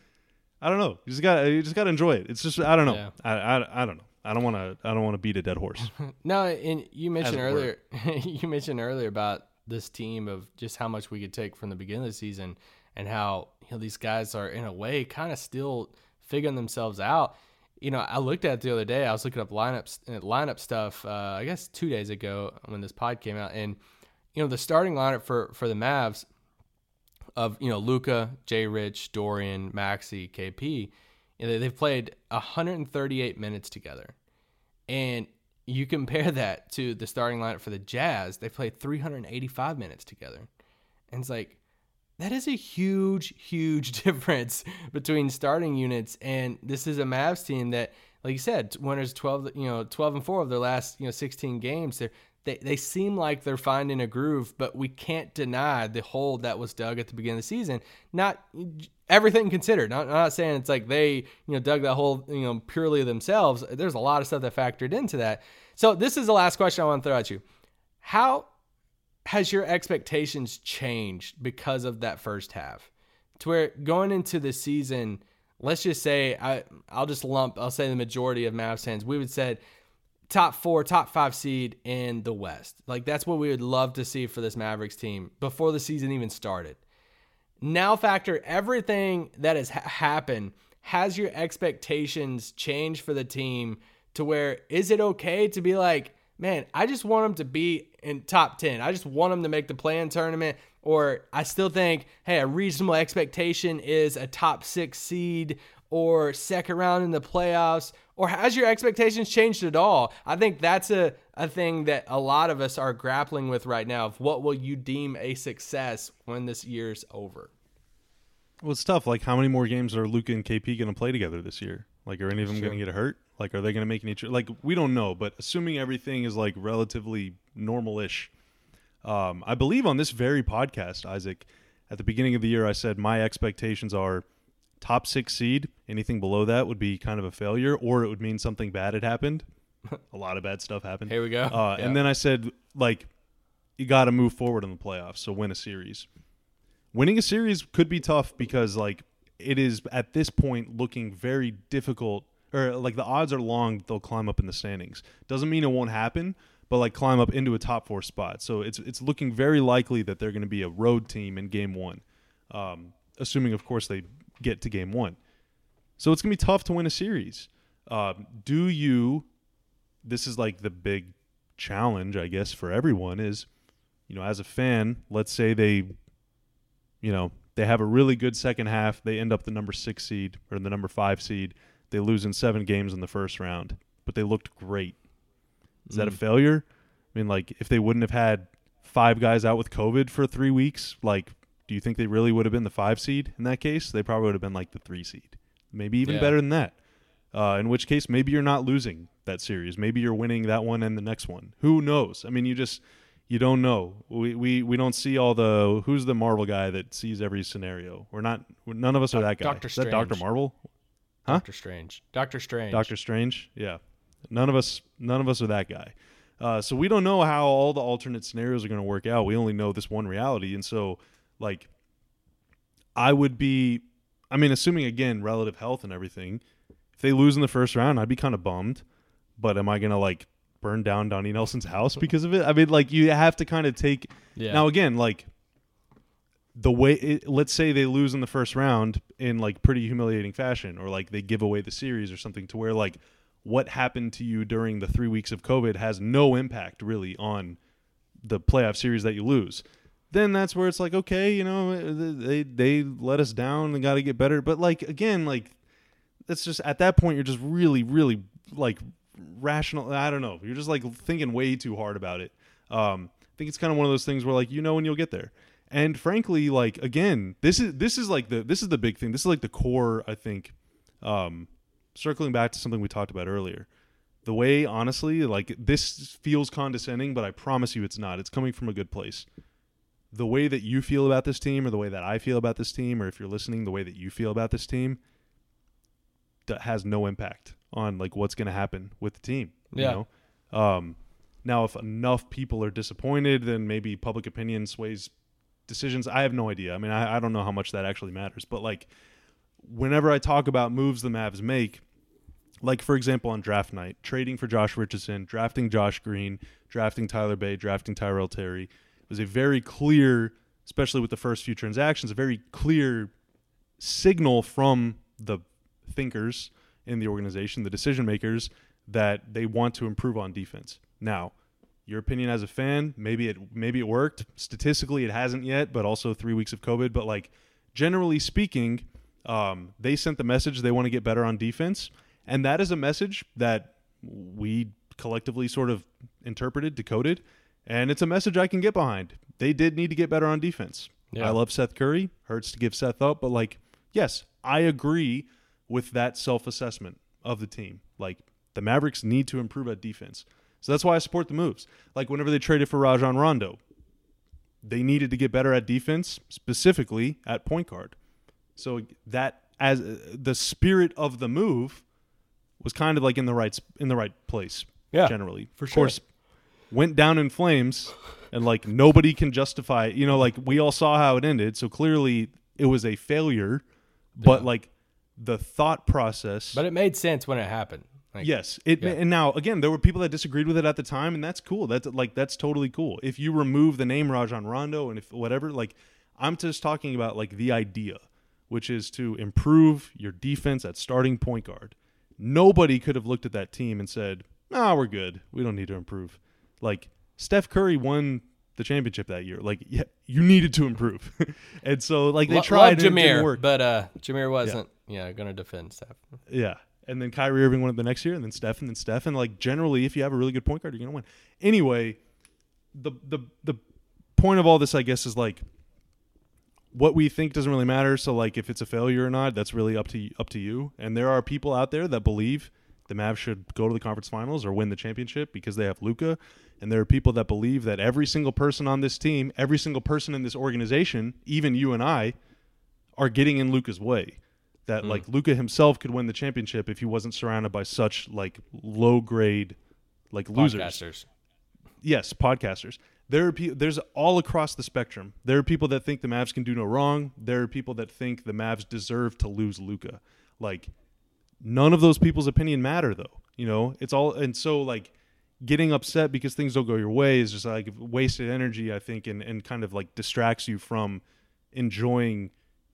I don't know, you just got you just got to enjoy it. It's just I don't know, Yeah. I, I I don't know. I don't want to I don't want to beat a dead horse. No, and you mentioned earlier, you mentioned earlier about this team of just how much we could take from the beginning of the season, and how you know these guys are in a way kind of still figuring themselves out. You know, I looked at the other day. I was looking up lineups, uh, lineup stuff. Uh, I guess two days ago when this pod came out, and you know the starting lineup for for the Mavs of you know Luka, J. Rich, Dorian, Maxi, KP. You know, they've played 138 minutes together. And you compare that to the starting lineup for the Jazz, they played 385 minutes together. And it's like, that is a huge, huge difference between starting units. And this is a Mavs team that, like you said, winners 12, you know, 12 and 4 of their last, you know, 16 games. They're, they, they seem like they're finding a groove, but we can't deny the hole that was dug at the beginning of the season. Not everything considered. Not, I'm not saying it's like they, you know, dug that hole, you know, purely themselves. There's a lot of stuff that factored into that. So this is the last question I want to throw at you. How has your expectations changed because of that first half? To where going into the season, let's just say I I'll just lump I'll say the majority of Mavs fans, we would said top four, top five seed in the West. Like that's what we would love to see for this Mavericks team before the season even started. Now factor everything that has ha- happened. Has your expectations changed for the team to where is it okay to be like, man, I just want them to be in top 10. I just want them to make the play-in tournament or I still think, hey, a reasonable expectation is a top 6 seed or second round in the playoffs or has your expectations changed at all? I think that's a, a thing that a lot of us are grappling with right now of what will you deem a success when this year's over. Well, it's tough. Like, how many more games are Luka and KP going to play together this year? Like, are any of them going to get hurt? Like, are they going to make any? Tr- like, we don't know. But assuming everything is like relatively normal-ish, um, I believe on this very podcast, Isaac, at the beginning of the year, I said my expectations are top six seed. Anything below that would be kind of a failure, or it would mean something bad had happened. a lot of bad stuff happened. Here we go. Uh, Yeah. And then I said, like, you got to move forward in the playoffs, so win a series. Winning a series could be tough because, like, it is at this point looking very difficult, or like the odds are long they'll climb up in the standings. Doesn't mean it won't happen, but like climb up into a top four spot. So it's it's looking very likely that they're going to be a road team in game one, um, assuming of course they get to game one. So it's gonna be tough to win a series. Um, do you? This is like the big challenge, I guess, for everyone. Is you know, as a fan, let's say they, you know, they have a really good second half. They end up the number six seed or the number five seed. They lose in seven games in the first round, but they looked great. Is that a failure? I mean, like, if they wouldn't have had five guys out with COVID for three weeks, like, do you think they really would have been the five seed in that case? They probably would have been like the three seed, maybe even Yeah. better than that. Uh, in which case, maybe you're not losing that series. Maybe you're winning that one and the next one. Who knows? I mean, you just you don't know. We we, we don't see all the who's the Marvel guy that sees every scenario. We're not. None of us are that guy. Doctor Is that Doctor Marvel? Huh? Doctor Strange. Doctor Strange. Doctor Strange. Yeah, none of us. None of us are that guy. Uh, so we don't know how all the alternate scenarios are going to work out. We only know this one reality, and so like, I would be. I mean, assuming again relative health and everything, if they lose in the first round, I'd be kind of bummed. But am I going to like burn down Donnie Nelson's house because of it. I mean, like you have to kind of take Yeah. now again, like the way it, let's say they lose in the first round in like pretty humiliating fashion or like they give away the series or something to where like what happened to you during the 3 weeks of covid has no impact really on the playoff series that you lose then that's where it's like okay you know they they let us down and got to get better. But like again like that's just at that point you're just really really like rational i don't know. You're just like thinking way too hard about it. Um i think it's kind of one of those things where like you know when you'll get there. And frankly like again this is this is like the this is the big thing. This is like the core i think um circling back to something we talked about earlier. The way honestly like this feels condescending but i promise you it's not. It's coming from a good place the way that you feel about this team or the way that i feel about this team or if you're listening the way that you feel about this team that has no impact on like what's going to happen with the team you Yeah. know? Um now if enough people are disappointed then maybe public opinion sways decisions. I have no idea. I mean I, I don't know how much that actually matters but like whenever i talk about moves the mavs make like for example on draft night trading for josh richardson drafting josh green drafting tyler bey drafting tyrell terry was a very clear especially with the first few transactions a very clear signal from the thinkers in the organization the decision makers that they want to improve on defense. Now your opinion as a fan maybe it maybe it worked. Statistically it hasn't yet but also three weeks of covid. But like generally speaking um, they sent the message they want to get better on defense. And that is a message that we collectively sort of interpreted decoded and it's a message i can get behind they did need to get better on defense Yeah. i love seth curry hurts to give seth up but like yes i agree with that self-assessment of the team like the mavericks need to improve at defense so that's why I support the moves. Like whenever they traded for Rajon Rondo, they needed to get better at defense, specifically at point guard. So that as uh, the spirit of the move was kind of like in the right in the right place. Yeah, generally, for of sure. course, went down in flames, and like nobody can justify. it. You know, like we all saw how it ended. So clearly, it was a failure. But Yeah. like the thought process, But it made sense when it happened. Like, Yes, it Yeah. and now again there were people that disagreed with it at the time, and that's cool. That's like that's totally cool. If you remove the name Rajon Rondo and if whatever, like I'm just talking about like the idea, which is to improve your defense at starting point guard. Nobody could have looked at that team and said, "Ah, we're good. We don't need to improve." Like Steph Curry won the championship that year. Like yeah, you needed to improve, and so like they Lo- tried love and it didn't Jameer, work. but uh, Jameer wasn't. Yeah, gonna defend Steph. Yeah. And then Kyrie Irving won it the next year, and then Steph, and then Steph. And like generally, if you have a really good point guard, you're gonna win. Anyway, the the the point of all this, I guess, is like what we think doesn't really matter. So like if it's a failure or not, that's really up to up to you. And there are people out there that believe the Mavs should go to the conference finals or win the championship because they have Luka. And there are people that believe that every single person on this team, every single person in this organization, even you and I, are getting in Luka's way. That hmm. like Luka himself could win the championship if he wasn't surrounded by such like low grade like losers Podcasters. yes, podcasters. There are pe- there's all across the spectrum. There are people that think the Mavs can do no wrong. There are people that think the Mavs deserve to lose Luka. Like none of those people's opinion matter though. You know, it's all and so like getting upset because things don't go your way is just like wasted energy, I think, and, and kind of like distracts you from enjoying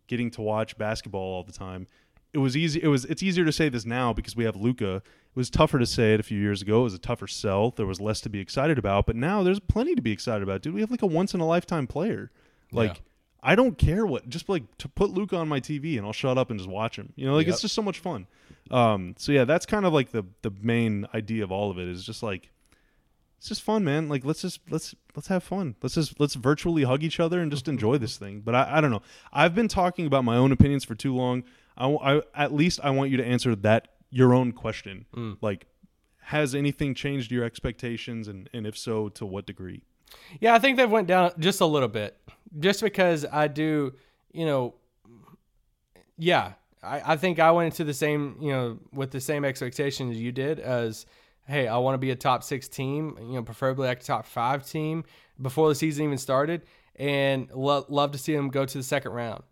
getting to watch basketball all the time. It was easy. It was. It's easier to say this now because we have Luka. It was tougher to say it a few years ago. It was a tougher sell. There was less to be excited about. But now there's plenty to be excited about. Dude, we have like a once in a lifetime player. Like Yeah. I don't care what. Just like to put Luka on my TV and I'll shut up and just watch him. You know, like Yep. it's just so much fun. Um. So yeah, that's kind of like the the main idea of all of it is just like it's just fun, man. Like let's just let's let's have fun. Let's just let's virtually hug each other and just enjoy this thing. But I, I don't know. I've been talking about my own opinions for too long. I, I at least I want you to answer that your own question. Like, has anything changed your expectations, and and if so, to what degree? Yeah, I think they've went down just a little bit, just because I do, you know. Yeah, I, I think I went into the same, you know, with the same expectations you did as, hey, I want to be a top six team, you know, preferably like a top five team before the season even started, and lo- love to see them go to the second round.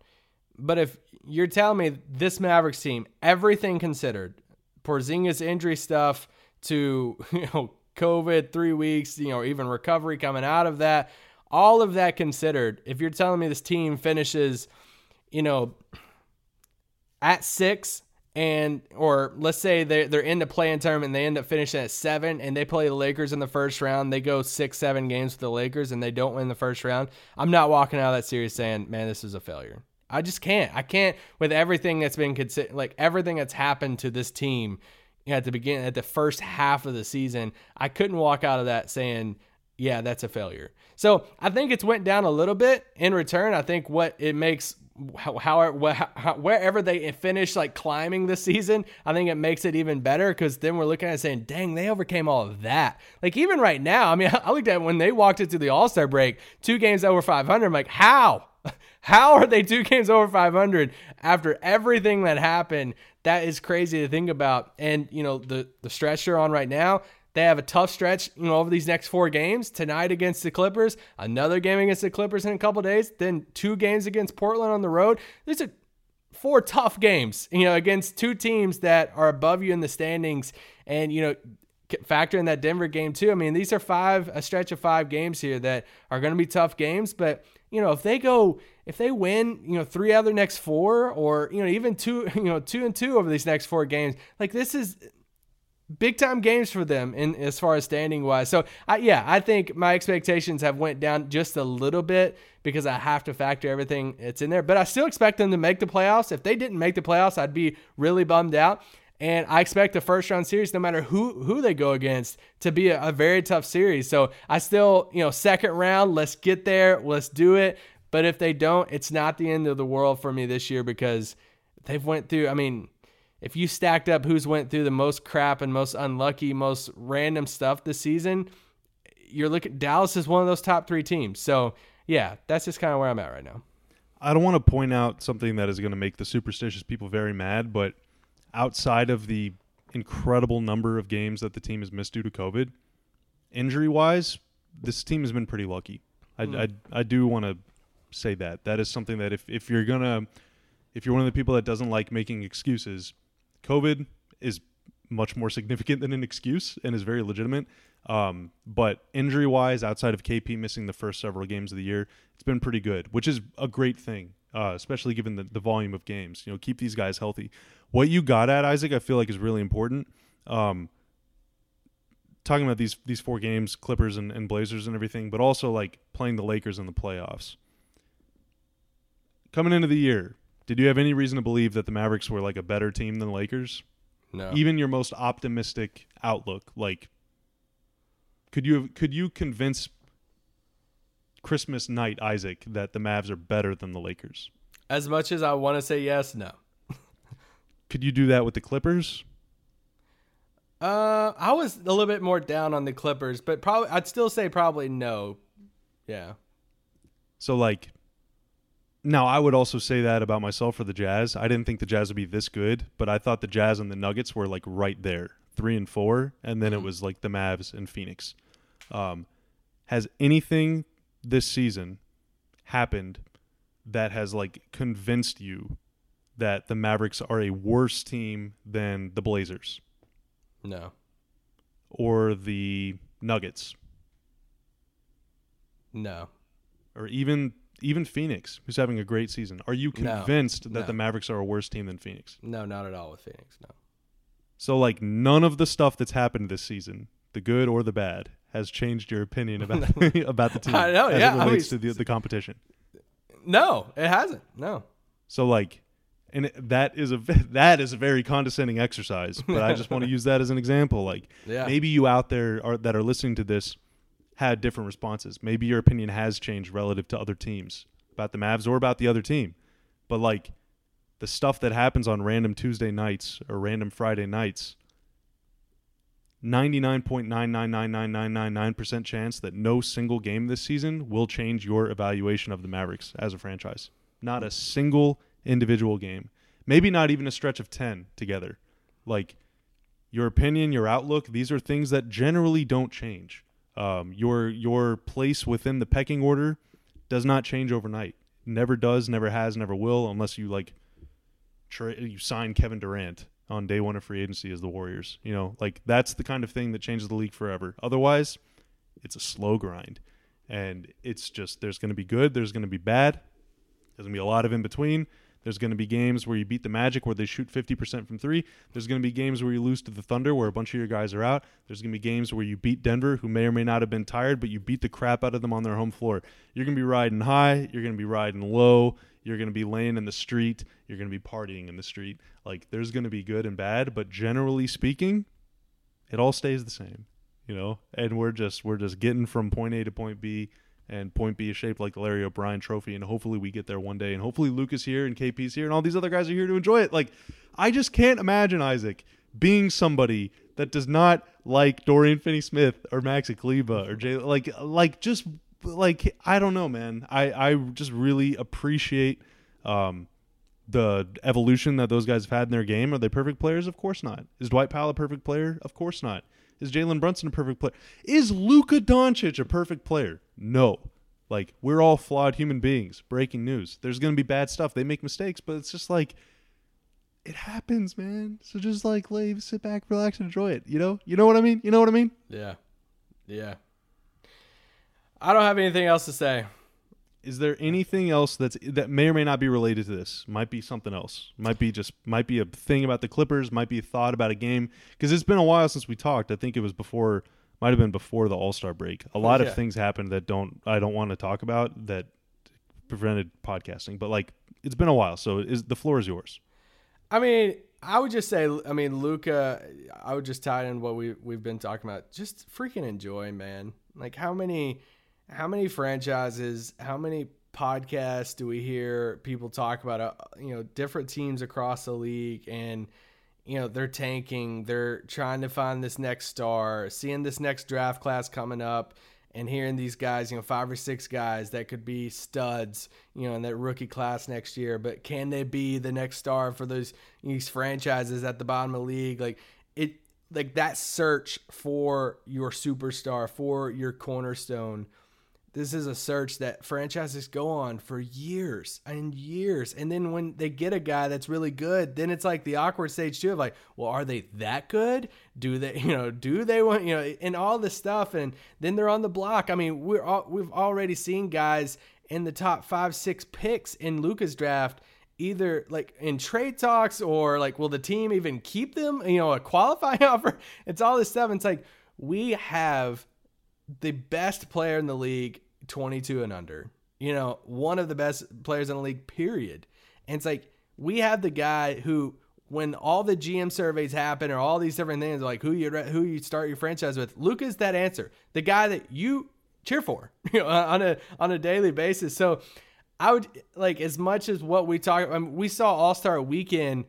But if you're telling me this Mavericks team, everything considered, Porzingis injury stuff to you know COVID, three weeks, you know, even recovery coming out of that. All of that considered, if you're telling me this team finishes, you know, at six and or let's say they're, they're in the play-in tournament and they end up finishing at seven and they play the lakers in the first round they go six seven games with the lakers and they don't win the first round i'm not walking out of that series saying man this is a failure i just can't i can't with everything that's been considered like everything that's happened to this team at the beginning at the first half of the season i couldn't walk out of that saying yeah that's a failure so i think it's went down a little bit in return i think what it makes how, how, wherever they finish like climbing this season, I think it makes it even better because then we're looking at saying, dang, they overcame all of that. Like even right now, I mean, I looked at when they walked into the All Star break, two games over 500. I'm like, how? How are they two games over 500 after everything that happened? That is crazy to think about. And you know the the stretch they're on right now they have a tough stretch, you know, over these next four games. Tonight against the Clippers, another game against the Clippers in a couple days, then two games against Portland on the road. These are four tough games, you know, against two teams that are above you in the standings. And, you know, factor in that Denver game too. I mean, these are five, a stretch of five games here that are going to be tough games. But, you know, if they go, if they win, you know, three out of their next four or, you know, even two, you know, two and two over these next four games, like this is, big time games for them in as far as standing wise. So I, yeah, I think my expectations have went down just a little bit because I have to factor everything that's in there. But I still expect them to make the playoffs. If they didn't make the playoffs, I'd be really bummed out. And I expect the first round series, no matter who who they go against, to be a, a very tough series. So I still, you know, second round, let's get there, let's do it. But if they don't, it's not the end of the world for me this year because they've went through. I mean, if you stacked up who's went through the most crap and most unlucky, most random stuff this season, you're looking Dallas is one of those top three teams. So yeah, that's just kind of where I'm at right now. I don't want to point out something that is going to make the superstitious people very mad, but outside of the incredible number of games that the team has missed due to COVID, injury wise, this team has been pretty lucky. I, mm. I, I do want to say that. That is something that if, if you're going to, if you're one of the people that doesn't like making excuses, COVID is much more significant than an excuse and is very legitimate. Um, but injury wise, outside of KP missing the first several games of the year, it's been pretty good, which is a great thing, uh, especially given the, the volume of games. You know, keep these guys healthy. What you got at Isaac, I feel like is really important. Um, talking about these these four games, Clippers and, and Blazers and everything, but also like playing the Lakers in the playoffs. Coming into the year, did you have any reason to believe that the Mavericks were like a better team than the Lakers? No. Even your most optimistic outlook, like could you have, could you convince Christmas night Isaac that the Mavs are better than the Lakers? As much as I want to say yes, no. could you do that with the Clippers? Uh, I was a little bit more down on the Clippers, but probably I'd still say probably no. Yeah. So like now, I would also say that about myself for the Jazz. I didn't think the Jazz would be this good, but I thought the Jazz and the Nuggets were like right there, three and four, and then mm-hmm. it was like the Mavs and Phoenix. Um, has anything this season happened that has like convinced you that the Mavericks are a worse team than the Blazers? No. Or the Nuggets? No. Or even even Phoenix, who's having a great season. Are you convinced no, that no. the Mavericks are a worse team than Phoenix? No, not at all with Phoenix. No. So like none of the stuff that's happened this season, the good or the bad, has changed your opinion about about the team. I know, as yeah. it relates I mean, to the, the competition. No, it hasn't. No. So like, and it, that is a that is a very condescending exercise. But I just want to use that as an example. Like, yeah. maybe you out there are that are listening to this had different responses. Maybe your opinion has changed relative to other teams about the Mavs or about the other team. But like the stuff that happens on random Tuesday nights or random Friday nights, 99.9999999% chance that no single game this season will change your evaluation of the Mavericks as a franchise. Not a single individual game. Maybe not even a stretch of 10 together. Like your opinion, your outlook, these are things that generally don't change. Um, your your place within the pecking order does not change overnight. Never does, never has, never will, unless you like tra- you sign Kevin Durant on day one of free agency as the Warriors. You know, like that's the kind of thing that changes the league forever. Otherwise, it's a slow grind. And it's just there's going to be good, there's going to be bad, there's going to be a lot of in between. There's going to be games where you beat the Magic where they shoot 50% from three. There's going to be games where you lose to the Thunder where a bunch of your guys are out. There's going to be games where you beat Denver, who may or may not have been tired, but you beat the crap out of them on their home floor. You're going to be riding high. You're going to be riding low. You're going to be laying in the street. You're going to be partying in the street. Like, there's going to be good and bad, but generally speaking, it all stays the same, you know? And we're just, we're just getting from point A to point B and point B is shaped like the Larry O'Brien trophy, and hopefully we get there one day. And hopefully Luka's here and KP's here and all these other guys are here to enjoy it. Like, I just can't imagine Isaac being somebody that does not like Dorian Finney-Smith or Maxi Kleber or Jay. Like, like just like I don't know, man. I I just really appreciate um, the evolution that those guys have had in their game. Are they perfect players? Of course not. Is Dwight Powell a perfect player? Of course not. Is Jalen Brunson a perfect player? Is Luka Doncic a perfect player? No. Like we're all flawed human beings. Breaking news. There's gonna be bad stuff. They make mistakes, but it's just like it happens, man. So just like lay, sit back, relax, and enjoy it. You know, you know what I mean. You know what I mean. Yeah, yeah. I don't have anything else to say. Is there anything else that's that may or may not be related to this? Might be something else. Might be just might be a thing about the Clippers. Might be a thought about a game because it's been a while since we talked. I think it was before, might have been before the All Star break. A lot Yeah. of things happened that don't I don't want to talk about that prevented podcasting. But like it's been a while, so is the floor is yours. I mean, I would just say, I mean, Luka. I would just tie in what we we've been talking about. Just freaking enjoy, man. Like how many, how many franchises, how many podcasts do we hear people talk about? Uh, you know, different teams across the league, and you know they're tanking. They're trying to find this next star, seeing this next draft class coming up. And hearing these guys, you know, five or six guys that could be studs, you know, in that rookie class next year, but can they be the next star for those these franchises at the bottom of the league? Like it, like that search for your superstar, for your cornerstone. This is a search that franchises go on for years and years. And then when they get a guy that's really good, then it's like the awkward stage too of like, well, are they that good? Do they, you know, do they want, you know, and all this stuff. And then they're on the block. I mean, we're all, we've already seen guys in the top five, six picks in Luka's draft either like in trade talks or like will the team even keep them you know a qualifying offer it's all this stuff and it's like we have the best player in the league 22 and under you know one of the best players in the league period and it's like we have the guy who when all the GM surveys happen or all these different things like who you who you start your franchise with Luka's that answer the guy that you cheer for you know on a on a daily basis so I would like as much as what we talk. I mean, we saw All Star Weekend.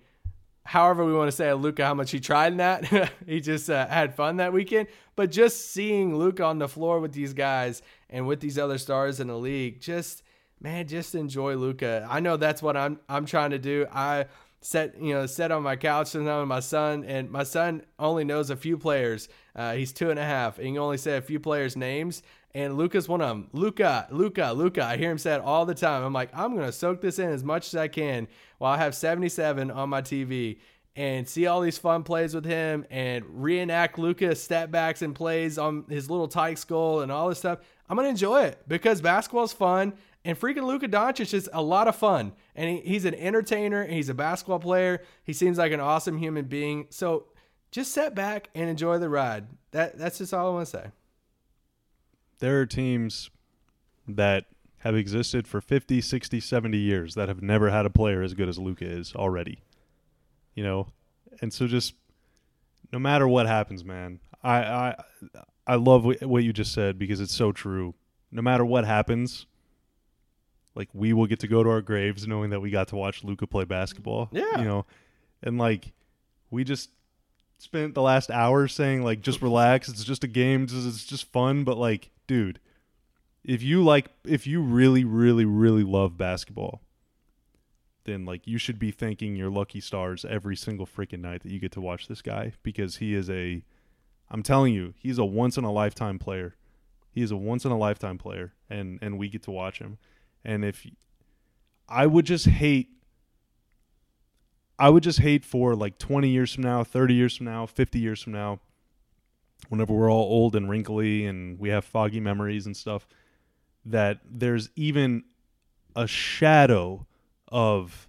However, we want to say Luka, how much he tried in that. he just uh, had fun that weekend. But just seeing Luka on the floor with these guys and with these other stars in the league, just man, just enjoy Luka. I know that's what I'm I'm trying to do. I set you know set on my couch now with my son, and my son only knows a few players. Uh, he's two and a half, and he can only say a few players' names. And Luka's one of them. Luka, Luka, Luka. I hear him say it all the time. I'm like, I'm gonna soak this in as much as I can while I have 77 on my TV and see all these fun plays with him and reenact Luka's step backs and plays on his little tight skull and all this stuff. I'm gonna enjoy it because basketball's fun and freaking Luka Doncic is a lot of fun. And he, he's an entertainer he's a basketball player. He seems like an awesome human being. So just sit back and enjoy the ride. That that's just all I want to say. There are teams that have existed for 50, 60, 70 years that have never had a player as good as Luka is already. You know, and so just no matter what happens, man, I I I love what what you just said because it's so true. No matter what happens, like we will get to go to our graves knowing that we got to watch Luka play basketball. Yeah. you know, and like we just spent the last hour saying like just relax, it's just a game, it's just fun, but like, dude, if you like if you really really really love basketball, then like you should be thanking your lucky stars every single freaking night that you get to watch this guy because he is a I'm telling you, he's a once in a lifetime player. He is a once in a lifetime player and and we get to watch him. And if I would just hate I would just hate for like 20 years from now, 30 years from now, 50 years from now, whenever we're all old and wrinkly and we have foggy memories and stuff, that there's even a shadow of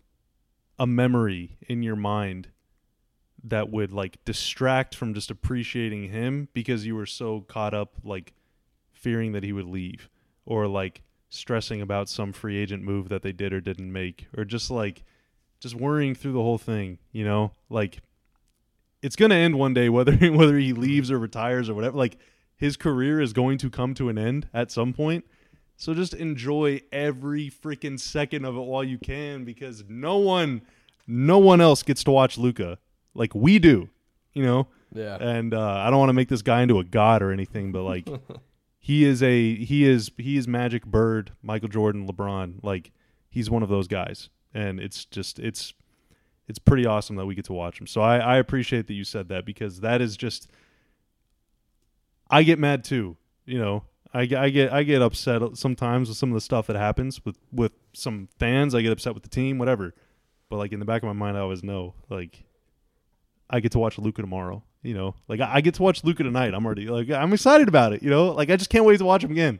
a memory in your mind that would like distract from just appreciating him because you were so caught up like fearing that he would leave or like stressing about some free agent move that they did or didn't make or just like just worrying through the whole thing, you know? Like it's going to end one day whether whether he leaves or retires or whatever. Like his career is going to come to an end at some point. So just enjoy every freaking second of it while you can because no one no one else gets to watch Luka like we do, you know? Yeah. And uh, I don't want to make this guy into a god or anything, but like he is a he is he is Magic Bird, Michael Jordan, LeBron. Like he's one of those guys. And it's just it's it's pretty awesome that we get to watch him. So I, I appreciate that you said that because that is just I get mad too, you know. I, I get I get upset sometimes with some of the stuff that happens with with some fans. I get upset with the team, whatever. But like in the back of my mind, I always know like I get to watch Luka tomorrow. You know, like I, get to watch Luka tonight. I'm already like I'm excited about it. You know, like I just can't wait to watch him again.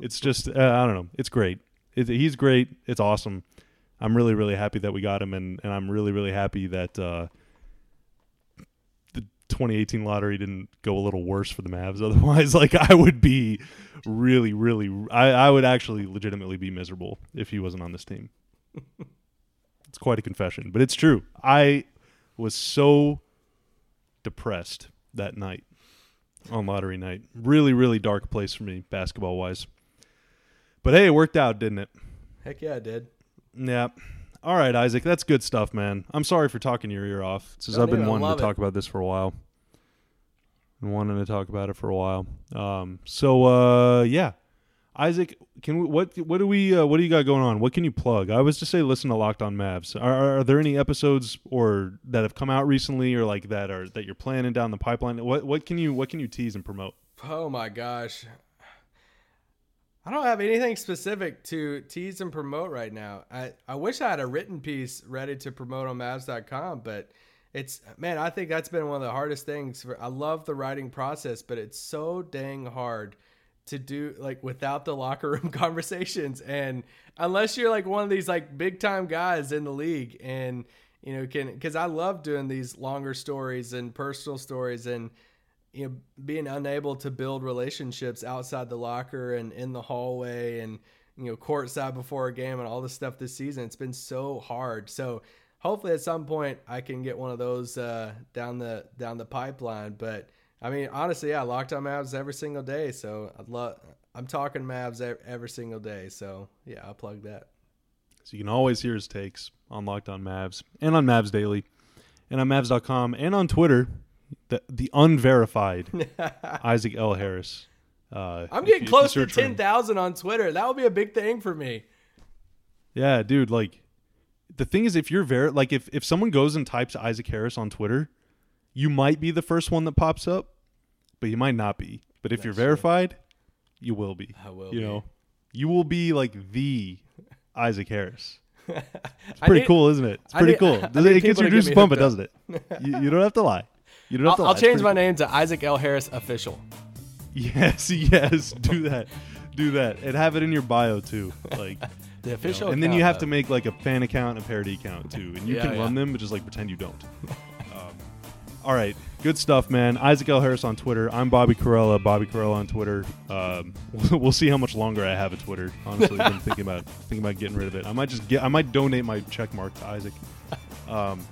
It's just uh, I don't know. It's great. He's great. It's awesome. I'm really really happy that we got him, and and I'm really really happy that. uh 2018 lottery didn't go a little worse for the Mavs. Otherwise, like I would be really, really, I, I would actually legitimately be miserable if he wasn't on this team. it's quite a confession, but it's true. I was so depressed that night on lottery night. Really, really dark place for me basketball wise. But hey, it worked out, didn't it? Heck yeah, it did. Yeah. All right, Isaac, that's good stuff, man. I'm sorry for talking your ear off. Since I've been wanting to talk about this for a while. Been wanting to talk about it for a while. Um, so uh, yeah, Isaac, can we, what what do we uh, what do you got going on? What can you plug? I was to say listen to Locked On Mavs. Are, are there any episodes or that have come out recently or like that are that you're planning down the pipeline? What what can you what can you tease and promote? Oh my gosh. I don't have anything specific to tease and promote right now. I, I wish I had a written piece ready to promote on Mavs.com, but it's man, I think that's been one of the hardest things. For, I love the writing process, but it's so dang hard to do like without the locker room conversations and unless you're like one of these like big time guys in the league and you know can because I love doing these longer stories and personal stories and you know being unable to build relationships outside the locker and in the hallway and you know courtside before a game and all this stuff this season it's been so hard. So hopefully at some point I can get one of those uh, down the down the pipeline. But I mean honestly yeah locked on Mavs every single day. So I love I'm talking Mavs every single day. So yeah I'll plug that. So you can always hear his takes on Locked On Mavs and on Mavs Daily and on Mavs.com and on Twitter the the unverified Isaac L. Harris. Uh, I'm getting close to ten thousand on Twitter. That would be a big thing for me. Yeah, dude. Like, the thing is, if you're ver like if if someone goes and types Isaac Harris on Twitter, you might be the first one that pops up, but you might not be. But if That's you're verified, true. you will be. I will. You be. know, you will be like the Isaac Harris. It's pretty need, cool, isn't it? It's pretty need, cool. Does it, it gets your juice pumping, doesn't it? you, you don't have to lie. You don't have I'll, to I'll change my cool. name to Isaac L. Harris Official. Yes, yes, do that, do that, and have it in your bio too, like the official. You know, and then you have though. to make like a fan account and a parody account too, and you yeah, can yeah. run them, but just like pretend you don't. um, all right, good stuff, man. Isaac L. Harris on Twitter. I'm Bobby Karalla. Bobby Karalla on Twitter. Um, we'll see how much longer I have a Twitter. Honestly, I've been thinking about thinking about getting rid of it. I might just get. I might donate my check mark to Isaac. Um,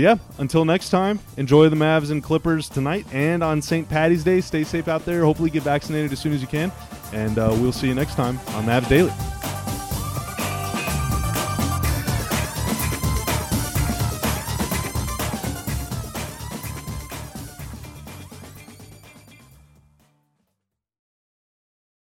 but yeah, until next time, enjoy the Mavs and Clippers tonight and on St. Patty's Day. Stay safe out there. Hopefully, get vaccinated as soon as you can. And uh, we'll see you next time on Mavs Daily.